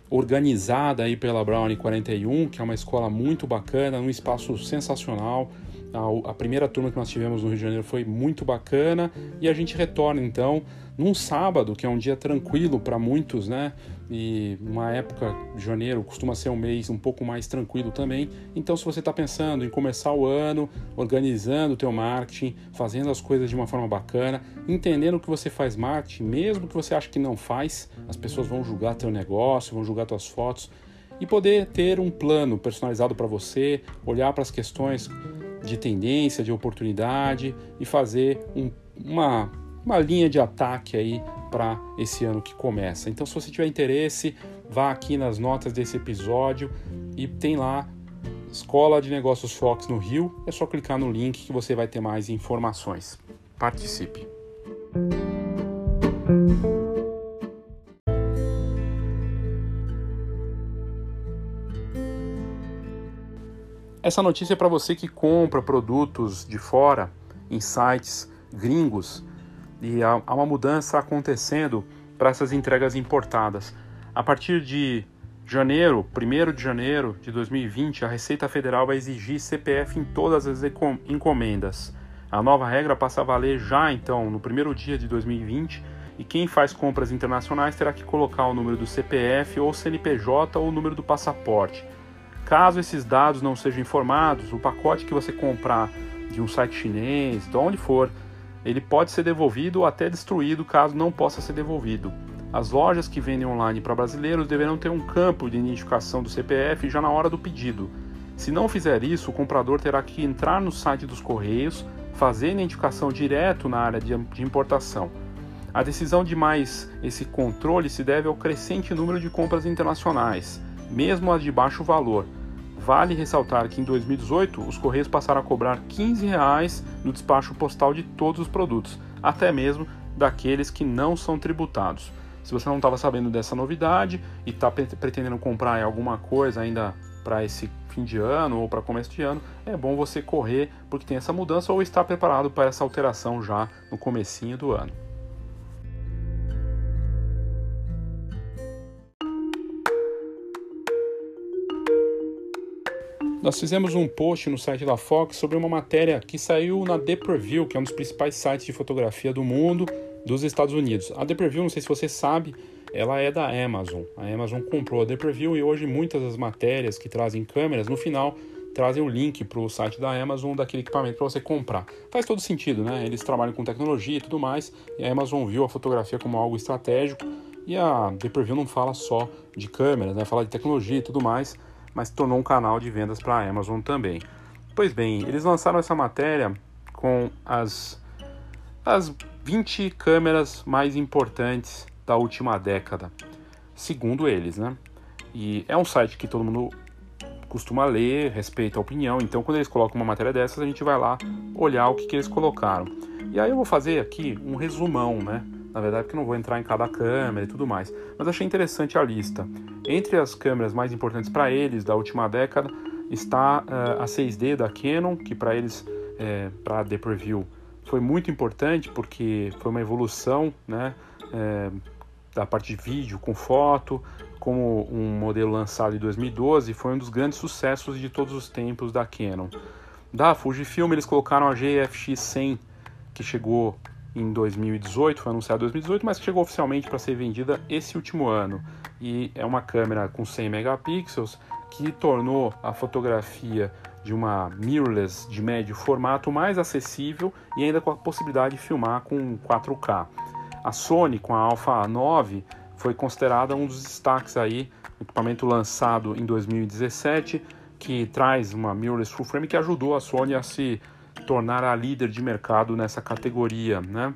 organizada aí pela Brownie 41, que é uma escola muito bacana, num espaço sensacional. A, a, primeira turma que nós tivemos no Rio de Janeiro foi muito bacana e a gente retorna então num sábado, que é um dia tranquilo para muitos, né? e uma época, janeiro, costuma ser um mês um pouco mais tranquilo também. Então, se você está pensando em começar o ano organizando o teu marketing, fazendo as coisas de uma forma bacana, entendendo que você faz marketing, mesmo que você ache que não faz, as pessoas vão julgar teu negócio, vão julgar tuas fotos e poder ter um plano personalizado para você, olhar para as questões de tendência, de oportunidade e fazer um, uma, uma linha de ataque aí para esse ano que começa. Então, se você tiver interesse, vá aqui nas notas desse episódio e tem lá Escola de Negócios Fox no Rio. É só clicar no link que você vai ter mais informações. Participe! Essa notícia é para você que compra produtos de fora em sites gringos e há, uma mudança acontecendo para essas entregas importadas. A partir de janeiro, 1 de janeiro de 2020, a Receita Federal vai exigir CPF em todas as encomendas. A nova regra passa a valer já então no primeiro dia de 2020 e quem faz compras internacionais terá que colocar o número do CPF ou CNPJ ou o número do passaporte. Caso esses dados não sejam informados, o pacote que você comprar de um site chinês, de onde for, ele pode ser devolvido ou até destruído caso não possa ser devolvido. As lojas que vendem online para brasileiros deverão ter um campo de identificação do CPF já na hora do pedido. Se não fizer isso, o comprador terá que entrar no site dos Correios, fazer identificação direto na área de importação. A decisão de mais esse controle se deve ao crescente número de compras internacionais, mesmo as de baixo valor. Vale ressaltar que em 2018 os Correios passaram a cobrar 15 reais no despacho postal de todos os produtos, até mesmo daqueles que não são tributados. Se você não estava sabendo dessa novidade e está pretendendo comprar alguma coisa ainda para esse fim de ano ou para começo de ano, é bom você correr porque tem essa mudança ou estar preparado para essa alteração já no comecinho do ano. Nós fizemos um post no site da Fox sobre uma matéria que saiu na The Preview, que é um dos principais sites de fotografia do mundo, dos Estados Unidos. A The Preview, não sei se você sabe, ela é da Amazon. A Amazon comprou a The Preview e hoje muitas das matérias que trazem câmeras, no final trazem o link para o site da Amazon daquele equipamento para você comprar. Faz todo sentido, né? Eles trabalham com tecnologia e tudo mais, e a Amazon viu a fotografia como algo estratégico, e a The Preview não fala só de câmeras, né? Fala de tecnologia e tudo mais, mas tornou um canal de vendas para a Amazon também. Pois bem, eles lançaram essa matéria com as, as 20 câmeras mais importantes da última década, segundo eles, né? E é um site que todo mundo costuma ler, respeita a opinião, então quando eles colocam uma matéria dessas, a gente vai lá olhar o que, que eles colocaram. E aí eu vou fazer aqui um resumão, né? Na verdade, porque não vou entrar em cada câmera e tudo mais. Mas achei interessante a lista. Entre as câmeras mais importantes para eles da última década está uh, a 6D da Canon, que para eles, é, para The Preview, foi muito importante porque foi uma evolução, né? É, da parte de vídeo com foto, como um modelo lançado em 2012, foi um dos grandes sucessos de todos os tempos da Canon. Da Fujifilm eles colocaram a GFX 100, que chegou em 2018, foi anunciado em 2018, mas chegou oficialmente para ser vendida esse último ano. E é uma câmera com 100 megapixels que tornou a fotografia de uma mirrorless de médio formato mais acessível e ainda com a possibilidade de filmar com 4K. A Sony com a Alpha 9 foi considerada um dos destaques aí, equipamento lançado em 2017 que traz uma mirrorless full frame que ajudou a Sony a se tornar a líder de mercado nessa categoria, né?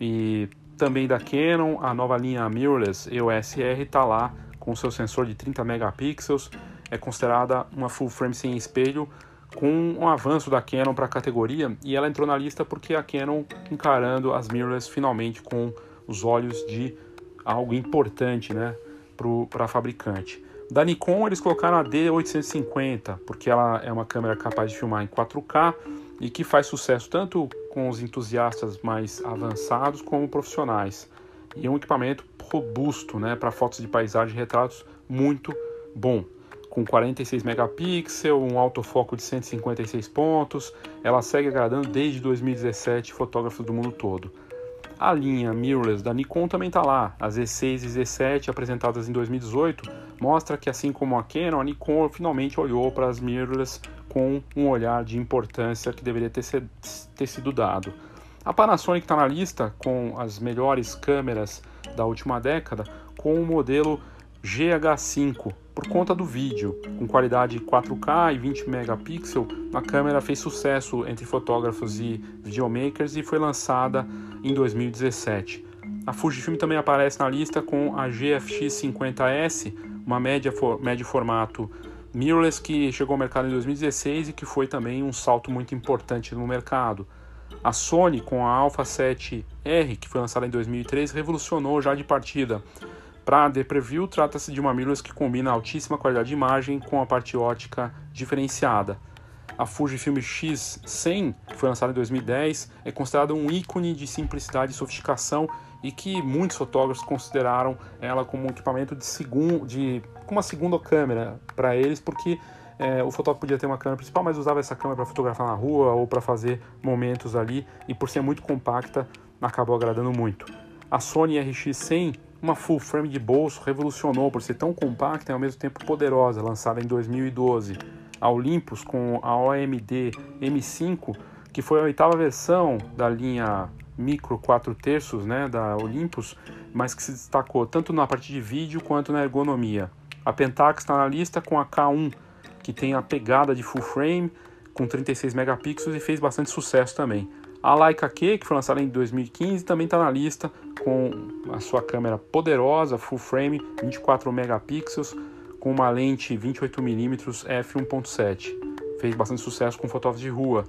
E também da Canon, a nova linha mirrorless EOS R está lá com seu sensor de 30 megapixels, é considerada uma full frame sem espelho com um avanço da Canon para a categoria e ela entrou na lista porque a Canon encarando as mirrorless finalmente com os olhos de algo importante né, para a fabricante. Da Nikon eles colocaram a D850 porque ela é uma câmera capaz de filmar em 4K e que faz sucesso tanto com os entusiastas mais avançados como profissionais. E é um equipamento robusto né, para fotos de paisagem e retratos muito bom com 46 megapixels, um autofoco de 156 pontos. Ela segue agradando desde 2017 fotógrafos do mundo todo. A linha mirrorless da Nikon também está lá. As Z6 e Z7 apresentadas em 2018 mostra que assim como a Canon, a Nikon finalmente olhou para as mirrorless com um olhar de importância que deveria ter, ser, ter sido dado. A Panasonic está na lista com as melhores câmeras da última década, com o modelo GH5 por conta do vídeo. Com qualidade 4K e 20 megapixels, a câmera fez sucesso entre fotógrafos e videomakers e foi lançada em 2017. A Fujifilm também aparece na lista com a GFX 50S, uma média médio formato mirrorless que chegou ao mercado em 2016 e que foi também um salto muito importante no mercado. A Sony com a Alpha 7R, que foi lançada em 2003, revolucionou já de partida para The Preview, trata-se de uma mirrorless que combina altíssima qualidade de imagem com a parte ótica diferenciada. A Fujifilm X100, que foi lançada em 2010, é considerada um ícone de simplicidade e sofisticação e que muitos fotógrafos consideraram ela como um equipamento de segundo, de com uma segunda câmera para eles, porque é, o fotógrafo podia ter uma câmera principal, mas usava essa câmera para fotografar na rua ou para fazer momentos ali, e por ser muito compacta, acabou agradando muito. A Sony RX100, uma full frame de bolso, revolucionou por ser tão compacta e ao mesmo tempo poderosa, lançada em 2012 a Olympus com a OMD M5, que foi a oitava versão da linha micro 4 terços né, da Olympus, mas que se destacou tanto na parte de vídeo quanto na ergonomia. A Pentax está na lista com a K1, que tem a pegada de full frame com 36 megapixels e fez bastante sucesso também. A Leica Q, que foi lançada em 2015, também está na lista com a sua câmera poderosa, full frame, 24 megapixels, com uma lente 28mm f1.7. Fez bastante sucesso com fotógrafos de rua.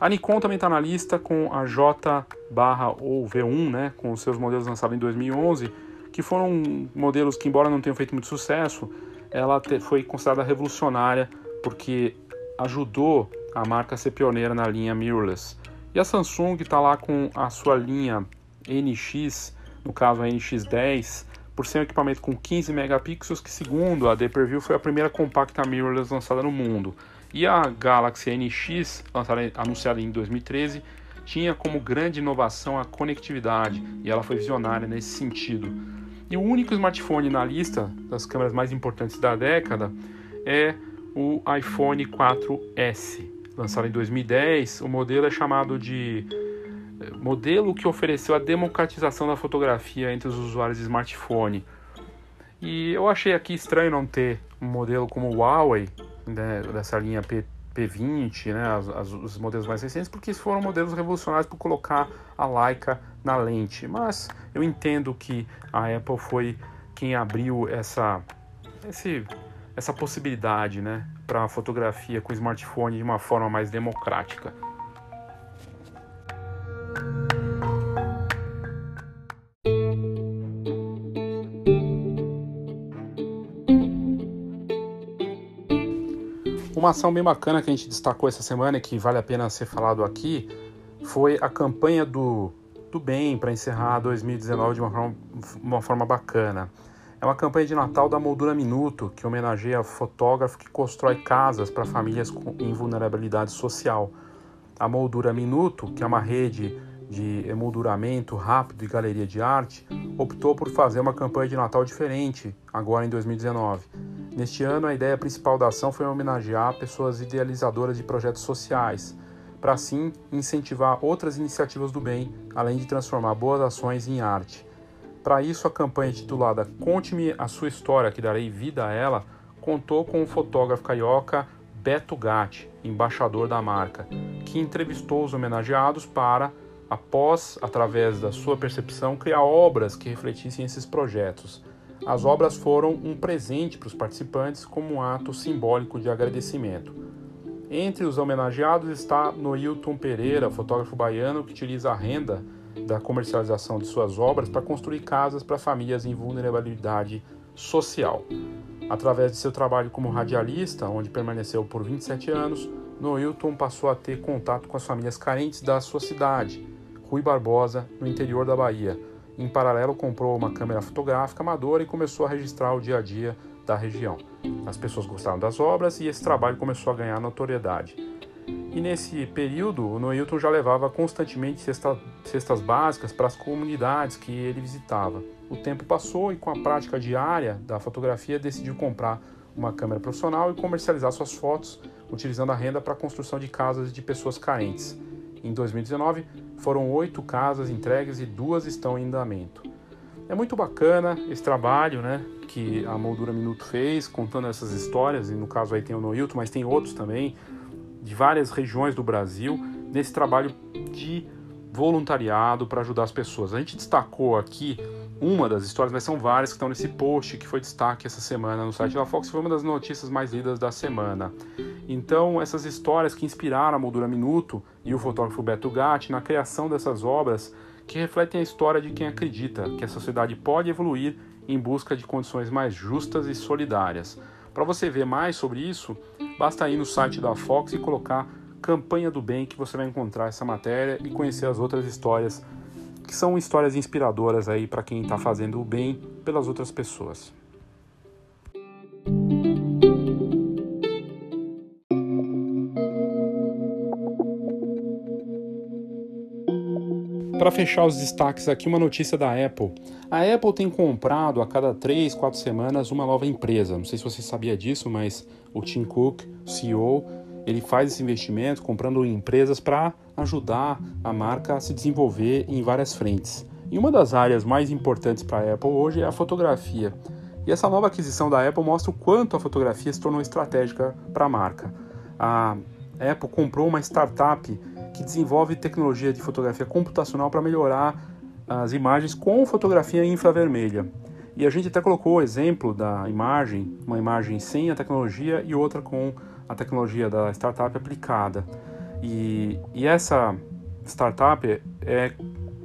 A Nikon também está na lista com a J ou V1, né, com os seus modelos lançados em 2011, que foram modelos que, embora não tenham feito muito sucesso, ela foi considerada revolucionária porque ajudou a marca a ser pioneira na linha mirrorless. E a Samsung está lá com a sua linha NX, no caso a NX10, por ser um equipamento com 15 megapixels, que segundo a Deperview foi a primeira compacta mirrorless lançada no mundo. E a Galaxy NX, lançada, anunciada em 2013, tinha como grande inovação a conectividade, e ela foi visionária nesse sentido. E o único smartphone na lista das câmeras mais importantes da década é o iPhone 4S, lançado em 2010. O modelo é chamado de modelo que ofereceu a democratização da fotografia entre os usuários de smartphone. E eu achei aqui estranho não ter um modelo como o Huawei, né, dessa linha P, P20, né, as, as, os modelos mais recentes, porque foram modelos revolucionários por colocar a Leica na lente. Mas eu entendo que a Apple foi quem abriu essa, esse, essa possibilidade né, para a fotografia com smartphone de uma forma mais democrática. Uma ação bem bacana que a gente destacou essa semana e que vale a pena ser falado aqui foi a campanha do, do bem para encerrar 2019 de uma forma, uma forma bacana. É uma campanha de Natal da Moldura Minuto, que homenageia fotógrafo que constrói casas para famílias em vulnerabilidade social. A Moldura Minuto, que é uma rede de emolduramento rápido e galeria de arte, optou por fazer uma campanha de Natal diferente agora em 2019. Neste ano, a ideia principal da ação foi homenagear pessoas idealizadoras de projetos sociais, para assim incentivar outras iniciativas do bem, além de transformar boas ações em arte. Para isso, a campanha titulada Conte-me a sua história que darei vida a ela contou com o fotógrafo carioca Beto Gatti, embaixador da marca, que entrevistou os homenageados para após, através da sua percepção, criar obras que refletissem esses projetos. As obras foram um presente para os participantes como um ato simbólico de agradecimento. Entre os homenageados está Noilton Pereira, fotógrafo baiano que utiliza a renda da comercialização de suas obras para construir casas para famílias em vulnerabilidade social. Através de seu trabalho como radialista, onde permaneceu por 27 anos, Noilton passou a ter contato com as famílias carentes da sua cidade Rui Barbosa, no interior da Bahia. Em paralelo, comprou uma câmera fotográfica amadora e começou a registrar o dia a dia da região. As pessoas gostaram das obras e esse trabalho começou a ganhar notoriedade. E nesse período, o Noilton já levava constantemente cesta, cestas básicas para as comunidades que ele visitava. O tempo passou e, com a prática diária da fotografia, decidiu comprar uma câmera profissional e comercializar suas fotos, utilizando a renda para a construção de casas de pessoas carentes. Em 2019, foram oito casas entregues e duas estão em andamento. É muito bacana esse trabalho né, que a Moldura Minuto fez, contando essas histórias, e no caso aí tem o Noilton, mas tem outros também, de várias regiões do Brasil, nesse trabalho de voluntariado para ajudar as pessoas. A gente destacou aqui uma das histórias, mas são várias que estão nesse post que foi destaque essa semana no site da Fox, foi uma das notícias mais lidas da semana. Então, essas histórias que inspiraram a Moldura Minuto e o fotógrafo Beto Gatti na criação dessas obras que refletem a história de quem acredita que a sociedade pode evoluir em busca de condições mais justas e solidárias. Para você ver mais sobre isso, basta ir no site da Fox e colocar Campanha do Bem que você vai encontrar essa matéria e conhecer as outras histórias que são histórias inspiradoras aí para quem está fazendo o bem pelas outras pessoas. Para fechar os destaques aqui, uma notícia da Apple. A Apple tem comprado a cada 3, 4 semanas uma nova empresa. Não sei se você sabia disso, mas o Tim Cook, CEO, ele faz esse investimento comprando empresas para ajudar a marca a se desenvolver em várias frentes. E uma das áreas mais importantes para a Apple hoje é a fotografia. E essa nova aquisição da Apple mostra o quanto a fotografia se tornou estratégica para a marca. A Apple comprou uma startup que desenvolve tecnologia de fotografia computacional para melhorar as imagens com fotografia infravermelha. E a gente até colocou o exemplo da imagem, uma imagem sem a tecnologia e outra com a tecnologia da startup aplicada. E, e essa startup é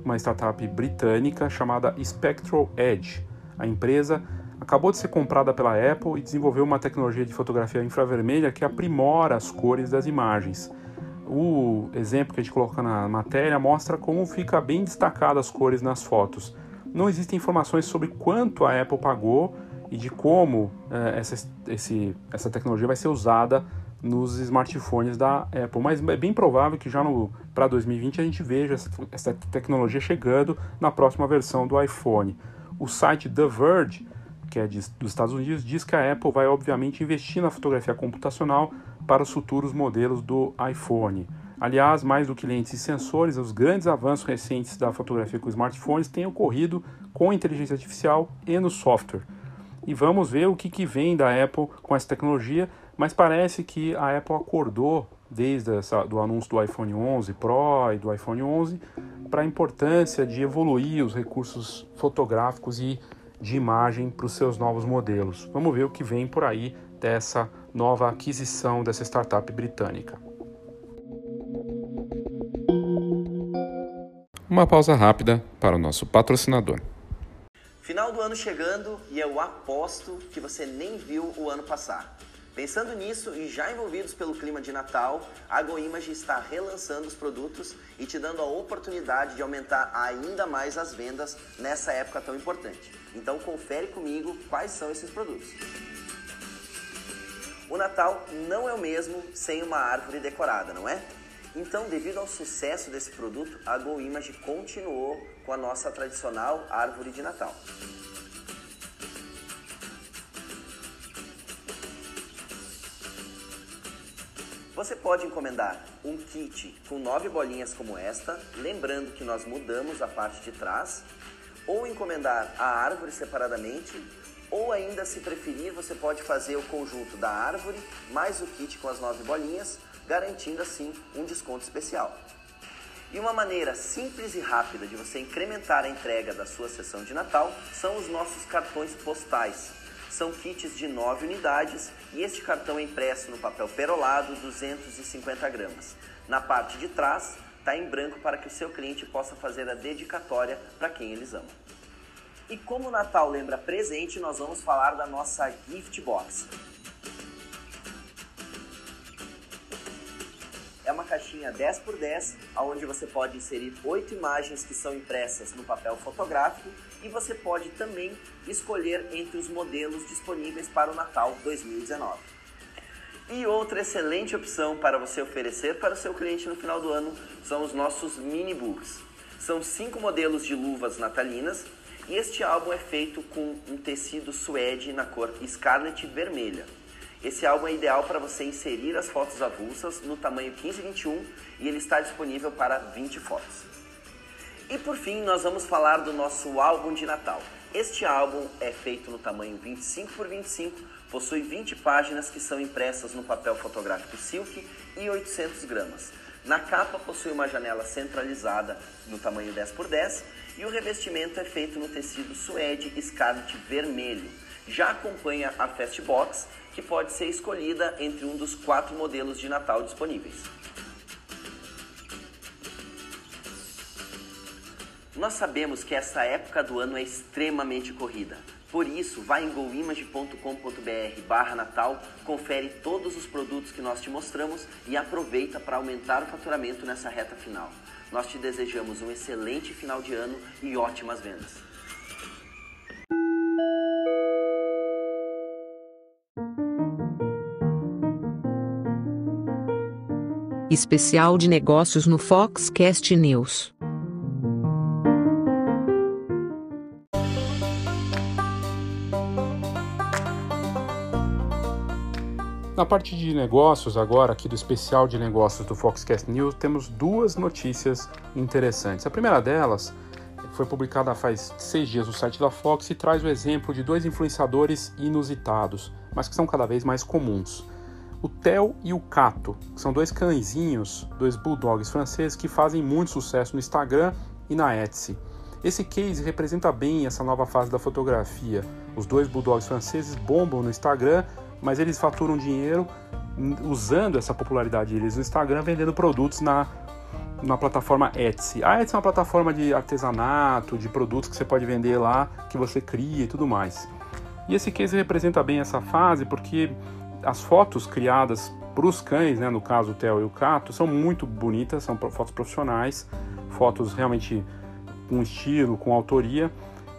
uma startup britânica chamada Spectral Edge. A empresa acabou de ser comprada pela Apple e desenvolveu uma tecnologia de fotografia infravermelha que aprimora as cores das imagens. O exemplo que a gente coloca na matéria mostra como fica bem destacadas as cores nas fotos. Não existem informações sobre quanto a Apple pagou e de como eh, essa, esse, essa tecnologia vai ser usada nos smartphones da Apple, mas é bem provável que já para 2020 a gente veja essa, essa tecnologia chegando na próxima versão do iPhone. O site The Verge, que é de, dos Estados Unidos, diz que a Apple vai obviamente investir na fotografia computacional para os futuros modelos do iPhone. Aliás, mais do que lentes e sensores, os grandes avanços recentes da fotografia com smartphones têm ocorrido com inteligência artificial e no software. E vamos ver o que, que vem da Apple com essa tecnologia, mas parece que a Apple acordou desde o do anúncio do iPhone 11 Pro e do iPhone 11 para a importância de evoluir os recursos fotográficos e de imagem para os seus novos modelos. Vamos ver o que vem por aí dessa nova aquisição dessa startup britânica. Uma pausa rápida para o nosso patrocinador. Final do ano chegando e eu aposto que você nem viu o ano passar. Pensando nisso e já envolvidos pelo clima de Natal, a GoImage está relançando os produtos e te dando a oportunidade de aumentar ainda mais as vendas nessa época tão importante. Então confere comigo quais são esses produtos. O Natal não é o mesmo sem uma árvore decorada, não é? Então, devido ao sucesso desse produto, a GoImage continuou com a nossa tradicional árvore de Natal. Você pode encomendar um kit com nove bolinhas como esta, lembrando que nós mudamos a parte de trás, ou encomendar a árvore separadamente, ou ainda, se preferir, você pode fazer o conjunto da árvore mais o kit com as nove bolinhas, garantindo assim um desconto especial. E uma maneira simples e rápida de você incrementar a entrega da sua sessão de Natal são os nossos cartões postais são kits de 9 unidades e este cartão é impresso no papel perolado 250 gramas. Na parte de trás está em branco para que o seu cliente possa fazer a dedicatória para quem eles amam. E como o Natal lembra presente, nós vamos falar da nossa Gift Box. É uma caixinha 10 por 10, onde você pode inserir oito imagens que são impressas no papel fotográfico e você pode também escolher entre os modelos disponíveis para o Natal 2019. E outra excelente opção para você oferecer para o seu cliente no final do ano são os nossos mini books. São cinco modelos de luvas natalinas e este álbum é feito com um tecido suede na cor Scarlet vermelha. Esse álbum é ideal para você inserir as fotos avulsas no tamanho 1521 e ele está disponível para 20 fotos. E por fim, nós vamos falar do nosso álbum de Natal. Este álbum é feito no tamanho 25 por 25, possui 20 páginas que são impressas no papel fotográfico Silk e 800 gramas. Na capa possui uma janela centralizada no tamanho 10 por 10 e o revestimento é feito no tecido suede Scarlet vermelho. Já acompanha a Fastbox que pode ser escolhida entre um dos quatro modelos de Natal disponíveis. Nós sabemos que essa época do ano é extremamente corrida. Por isso, vá em goimage.com.br Natal, confere todos os produtos que nós te mostramos e aproveita para aumentar o faturamento nessa reta final. Nós te desejamos um excelente final de ano e ótimas vendas. Especial de negócios no Foxcast News. Na parte de negócios, agora aqui do especial de negócios do Foxcast News, temos duas notícias interessantes. A primeira delas foi publicada faz seis dias no site da Fox e traz o exemplo de dois influenciadores inusitados, mas que são cada vez mais comuns. O Theo e o Cato, que são dois cãezinhos, dois bulldogs franceses que fazem muito sucesso no Instagram e na Etsy. Esse case representa bem essa nova fase da fotografia. Os dois bulldogs franceses bombam no Instagram mas eles faturam dinheiro usando essa popularidade deles no Instagram, vendendo produtos na, na plataforma Etsy. A Etsy é uma plataforma de artesanato, de produtos que você pode vender lá, que você cria e tudo mais. E esse case representa bem essa fase porque as fotos criadas para os cães, né, no caso o Theo e o Cato, são muito bonitas, são fotos profissionais, fotos realmente com estilo, com autoria.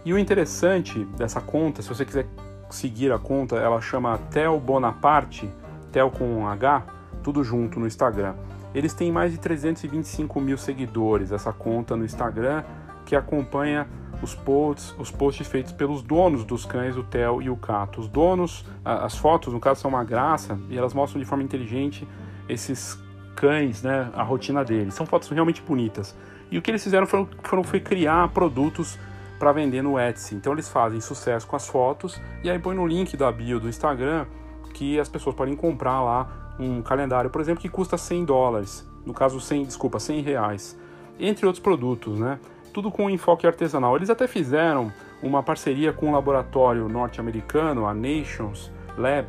E o interessante dessa conta, se você quiser seguir a conta, ela chama Tel Bonaparte, Tel com H, tudo junto no Instagram. Eles têm mais de 325 mil seguidores, essa conta no Instagram, que acompanha os posts, os posts feitos pelos donos dos cães, o Theo e o Cato. Os donos, as fotos, no caso, são uma graça e elas mostram de forma inteligente esses cães, né, a rotina deles. São fotos realmente bonitas. E o que eles fizeram foram, foram foi criar produtos para vender no Etsy. Então eles fazem sucesso com as fotos e aí põe no link da bio do Instagram que as pessoas podem comprar lá um calendário, por exemplo, que custa 100 dólares, no caso 100, desculpa, 100 reais, entre outros produtos, né? Tudo com enfoque artesanal. Eles até fizeram uma parceria com um laboratório norte-americano, a Nations Lab,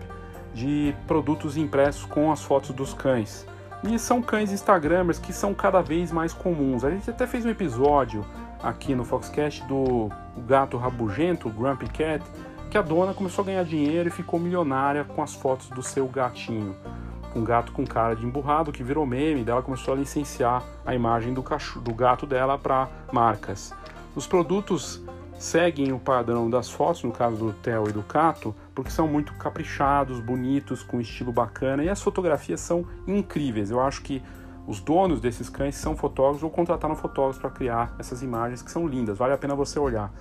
de produtos impressos com as fotos dos cães. E são cães Instagramers que são cada vez mais comuns. A gente até fez um episódio aqui no Foxcast do gato rabugento, Grumpy Cat, que a dona começou a ganhar dinheiro e ficou milionária com as fotos do seu gatinho. Um gato com cara de emburrado que virou meme, dela começou a licenciar a imagem do, cachorro, do gato dela para marcas. Os produtos seguem o padrão das fotos, no caso do Theo e do Cato, porque são muito caprichados, bonitos, com estilo bacana e as fotografias são incríveis. Eu acho que os donos desses cães são fotógrafos ou contrataram fotógrafos para criar essas imagens que são lindas, vale a pena você olhar.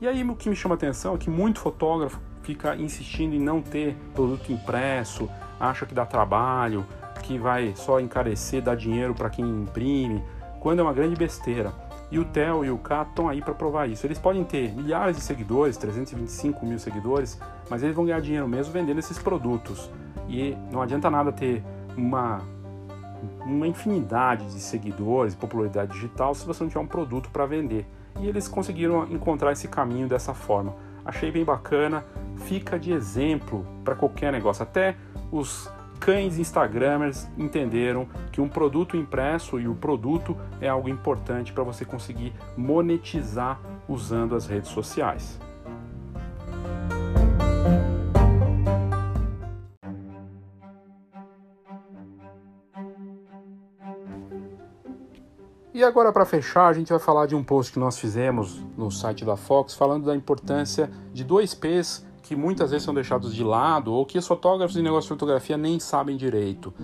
E aí o que me chama a atenção é que muito fotógrafo fica insistindo em não ter produto impresso, acha que dá trabalho, que vai só encarecer, dar dinheiro para quem imprime, quando é uma grande besteira. E o Theo e o Cato estão aí para provar isso. Eles podem ter milhares de seguidores, 325 mil seguidores, mas eles vão ganhar dinheiro mesmo vendendo esses produtos. E não adianta nada ter uma uma infinidade de seguidores, popularidade digital, se você não tiver um produto para vender. E eles conseguiram encontrar esse caminho dessa forma. Achei bem bacana, fica de exemplo para qualquer negócio. Até os cães Instagramers entenderam que um produto impresso e o produto é algo importante para você conseguir monetizar usando as redes sociais. E agora, para fechar, a gente vai falar de um post que nós fizemos no site da Fox, falando da importância de dois P's que muitas vezes são deixados de lado ou que os fotógrafos de negócio de fotografia nem sabem direito.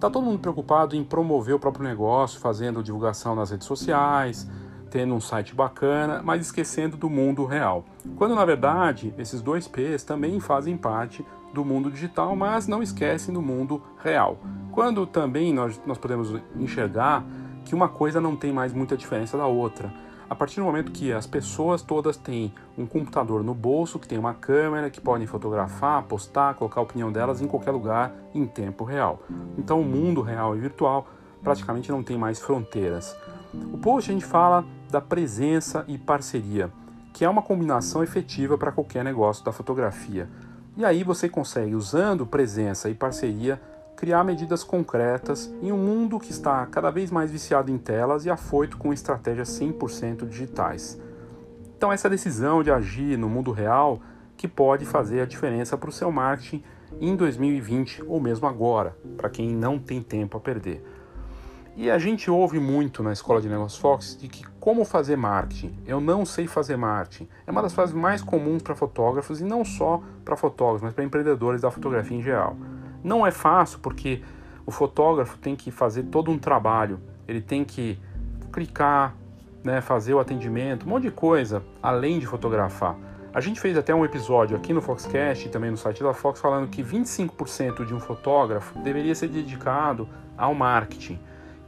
Tá todo mundo preocupado em promover o próprio negócio, fazendo divulgação nas redes sociais, tendo um site bacana, mas esquecendo do mundo real. Quando na verdade esses dois P's também fazem parte do mundo digital, mas não esquecem do mundo real. Quando também nós, nós podemos enxergar que uma coisa não tem mais muita diferença da outra. A partir do momento que as pessoas todas têm um computador no bolso, que tem uma câmera, que podem fotografar, postar, colocar a opinião delas em qualquer lugar em tempo real. Então o mundo real e virtual praticamente não tem mais fronteiras. O post a gente fala da presença e parceria, que é uma combinação efetiva para qualquer negócio da fotografia. E aí você consegue, usando presença e parceria, criar medidas concretas em um mundo que está cada vez mais viciado em telas e afoito com estratégias 100% digitais. Então, essa decisão de agir no mundo real que pode fazer a diferença para o seu marketing em 2020 ou mesmo agora, para quem não tem tempo a perder. E a gente ouve muito na Escola de Negócios Fox de que como fazer marketing. Eu não sei fazer marketing. É uma das frases mais comuns para fotógrafos e não só para fotógrafos, mas para empreendedores da fotografia em geral. Não é fácil porque o fotógrafo tem que fazer todo um trabalho. Ele tem que clicar, né, fazer o atendimento, um monte de coisa além de fotografar. A gente fez até um episódio aqui no Foxcast e também no site da Fox falando que 25% de um fotógrafo deveria ser dedicado ao marketing.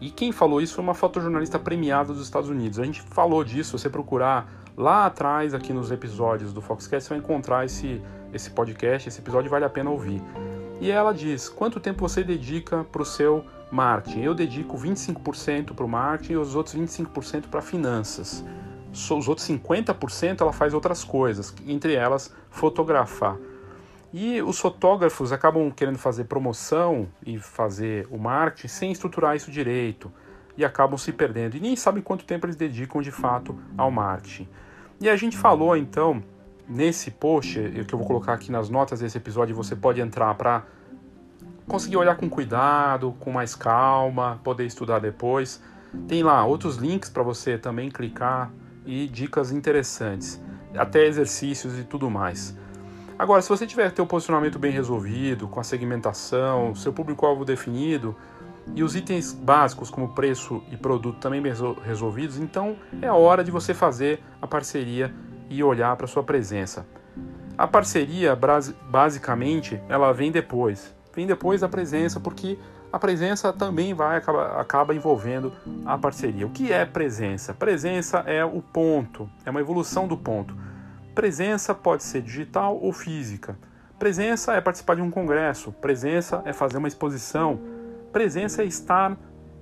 E quem falou isso foi uma fotojornalista premiada dos Estados Unidos. A gente falou disso, se você procurar lá atrás aqui nos episódios do Foxcast, você vai encontrar esse, esse podcast, esse episódio vale a pena ouvir. E ela diz: quanto tempo você dedica para o seu marketing? Eu dedico 25% para o marketing e os outros 25% para finanças os outros 50% ela faz outras coisas, entre elas fotografar. E os fotógrafos acabam querendo fazer promoção e fazer o marketing sem estruturar isso direito e acabam se perdendo e nem sabem quanto tempo eles dedicam de fato ao marketing. E a gente falou então nesse post que eu vou colocar aqui nas notas desse episódio, você pode entrar para conseguir olhar com cuidado, com mais calma, poder estudar depois. Tem lá outros links para você também clicar e dicas interessantes, até exercícios e tudo mais. Agora, se você tiver teu posicionamento bem resolvido, com a segmentação, seu público-alvo definido e os itens básicos como preço e produto também bem resolvidos, então é a hora de você fazer a parceria e olhar para sua presença. A parceria, basicamente, ela vem depois. Vem depois da presença, porque a presença também vai acaba, acaba envolvendo a parceria. O que é presença? Presença é o ponto, é uma evolução do ponto. Presença pode ser digital ou física. Presença é participar de um congresso, presença é fazer uma exposição, presença é estar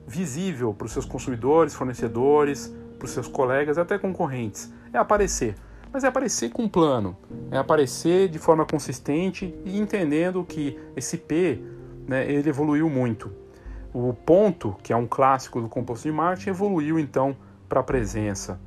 visível para os seus consumidores, fornecedores, para os seus colegas, até concorrentes. É aparecer, mas é aparecer com um plano, é aparecer de forma consistente e entendendo que esse P né, ele evoluiu muito. O ponto, que é um clássico do composto de marketing, evoluiu então para a presença.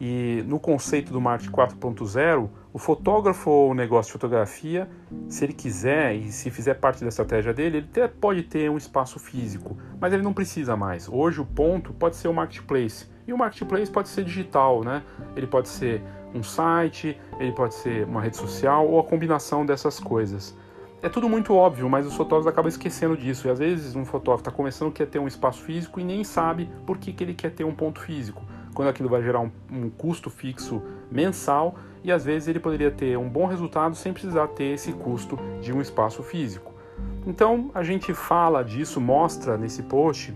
E no conceito do marketing 4.0, o fotógrafo ou o negócio de fotografia, se ele quiser e se fizer parte da estratégia dele, ele até pode ter um espaço físico, mas ele não precisa mais. Hoje o ponto pode ser o marketplace. E o marketplace pode ser digital, né? Ele pode ser um site, ele pode ser uma rede social ou a combinação dessas coisas é tudo muito óbvio, mas os fotógrafos acabam esquecendo disso. E às vezes um fotógrafo está começando quer ter um espaço físico e nem sabe por que, que ele quer ter um ponto físico. Quando aquilo vai gerar um, um custo fixo mensal e às vezes ele poderia ter um bom resultado sem precisar ter esse custo de um espaço físico. Então a gente fala disso, mostra nesse post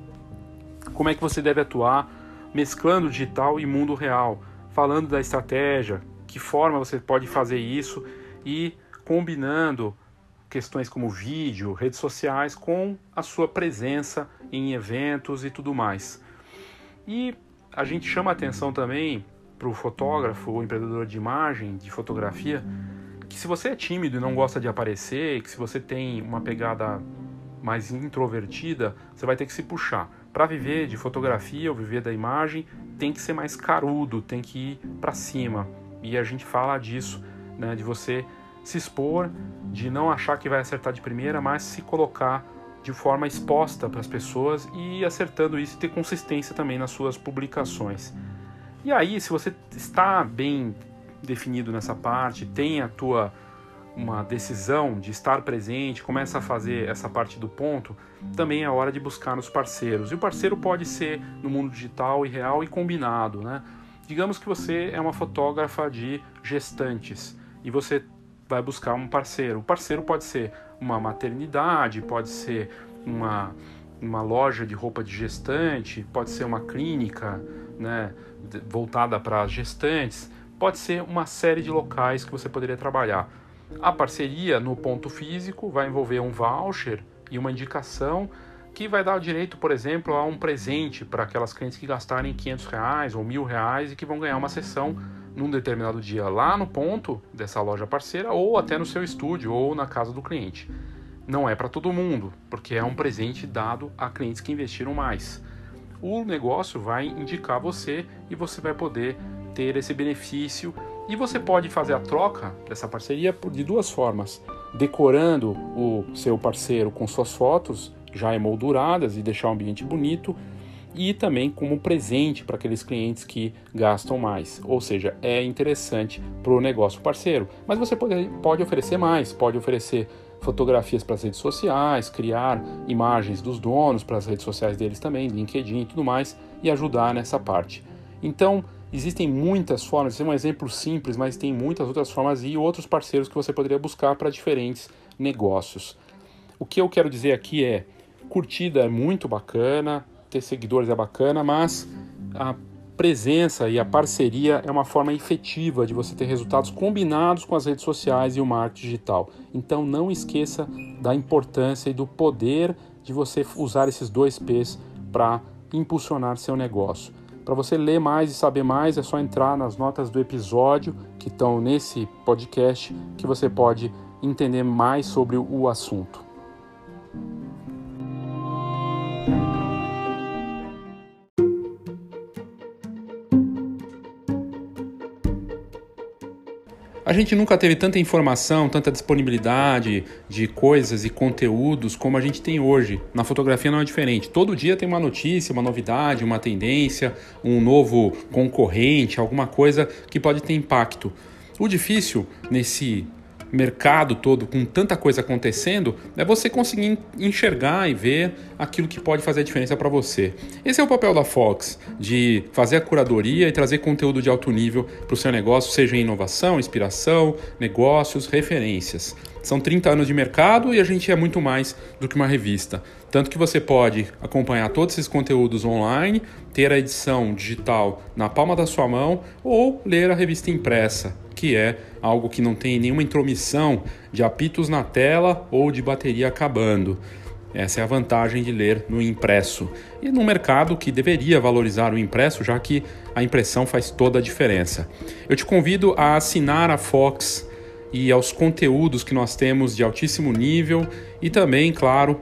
como é que você deve atuar mesclando digital e mundo real, falando da estratégia, que forma você pode fazer isso e combinando questões como vídeo, redes sociais, com a sua presença em eventos e tudo mais. E a gente chama atenção também para o fotógrafo ou empreendedor de imagem, de fotografia, que se você é tímido e não gosta de aparecer, que se você tem uma pegada mais introvertida, você vai ter que se puxar. Para viver de fotografia ou viver da imagem, tem que ser mais carudo, tem que ir para cima. E a gente fala disso, né, de você se expor, de não achar que vai acertar de primeira, mas se colocar de forma exposta para as pessoas e acertando isso e ter consistência também nas suas publicações. E aí, se você está bem definido nessa parte, tem a tua uma decisão de estar presente, começa a fazer essa parte do ponto, também é hora de buscar nos parceiros. E o parceiro pode ser no mundo digital e real e combinado, né? Digamos que você é uma fotógrafa de gestantes e você vai buscar um parceiro. O parceiro pode ser uma maternidade, pode ser uma, uma loja de roupa de gestante, pode ser uma clínica né, voltada para gestantes, pode ser uma série de locais que você poderia trabalhar. A parceria no ponto físico vai envolver um voucher e uma indicação que vai dar direito, por exemplo, a um presente para aquelas clientes que gastarem 500 reais ou mil reais e que vão ganhar uma sessão num determinado dia lá no ponto dessa loja parceira ou até no seu estúdio ou na casa do cliente. Não é para todo mundo, porque é um presente dado a clientes que investiram mais. O negócio vai indicar você e você vai poder ter esse benefício E você pode fazer a troca dessa parceria de duas formas: decorando o seu parceiro com suas fotos já emolduradas e deixar o ambiente bonito, e também como presente para aqueles clientes que gastam mais. Ou seja, é interessante para o negócio parceiro. Mas você pode, pode oferecer mais, pode oferecer fotografias para as redes sociais, criar imagens dos donos para as redes sociais deles também, LinkedIn e tudo mais, e ajudar nessa parte. Então, existem muitas formas, esse é um exemplo simples, mas tem muitas outras formas e outros parceiros que você poderia buscar para diferentes negócios. O que eu quero dizer aqui é: curtida é muito bacana, ter seguidores é bacana, mas a presença e a parceria é uma forma efetiva de você ter resultados combinados com as redes sociais e o marketing digital. Então não esqueça da importância e do poder de você usar esses dois P's para impulsionar seu negócio. Para você ler mais e saber mais, é só entrar nas notas do episódio que estão nesse podcast que você pode entender mais sobre o assunto. A gente nunca teve tanta informação, tanta disponibilidade de coisas e conteúdos como a gente tem hoje. Na fotografia não é diferente. Todo dia tem uma notícia, uma novidade, uma tendência, um novo concorrente, alguma coisa que pode ter impacto. O difícil nesse mercado todo com tanta coisa acontecendo, é você conseguir enxergar e ver aquilo que pode fazer a diferença para você. Esse é o papel da Fox, de fazer a curadoria e trazer conteúdo de alto nível para o seu negócio, seja em inovação, inspiração, negócios, referências. São 30 anos de mercado e a gente é muito mais do que uma revista. Tanto que você pode acompanhar todos esses conteúdos online, ter a edição digital na palma da sua mão ou ler a revista impressa que é algo que não tem nenhuma intromissão de apitos na tela ou de bateria acabando. Essa é a vantagem de ler no impresso. E no mercado que deveria valorizar o impresso, já que a impressão faz toda a diferença. Eu te convido a assinar a Fox e aos conteúdos que nós temos de altíssimo nível e também, claro,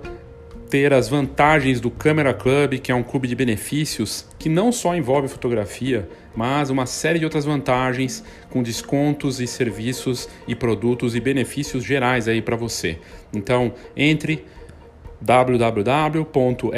ter as vantagens do Camera Club, que é um clube de benefícios que não só envolve fotografia, mas uma série de outras vantagens com descontos e serviços e produtos e benefícios gerais aí para você. Então, entre www.fhox.com.br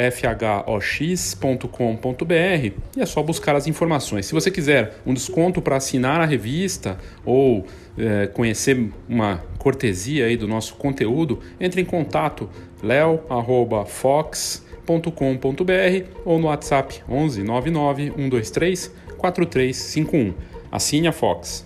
e é só buscar as informações. Se você quiser um desconto para assinar a revista ou é, conhecer uma cortesia aí do nosso conteúdo, entre em contato leo@fox.com.br ou no WhatsApp 11 99 123 4351. Assine a Fox.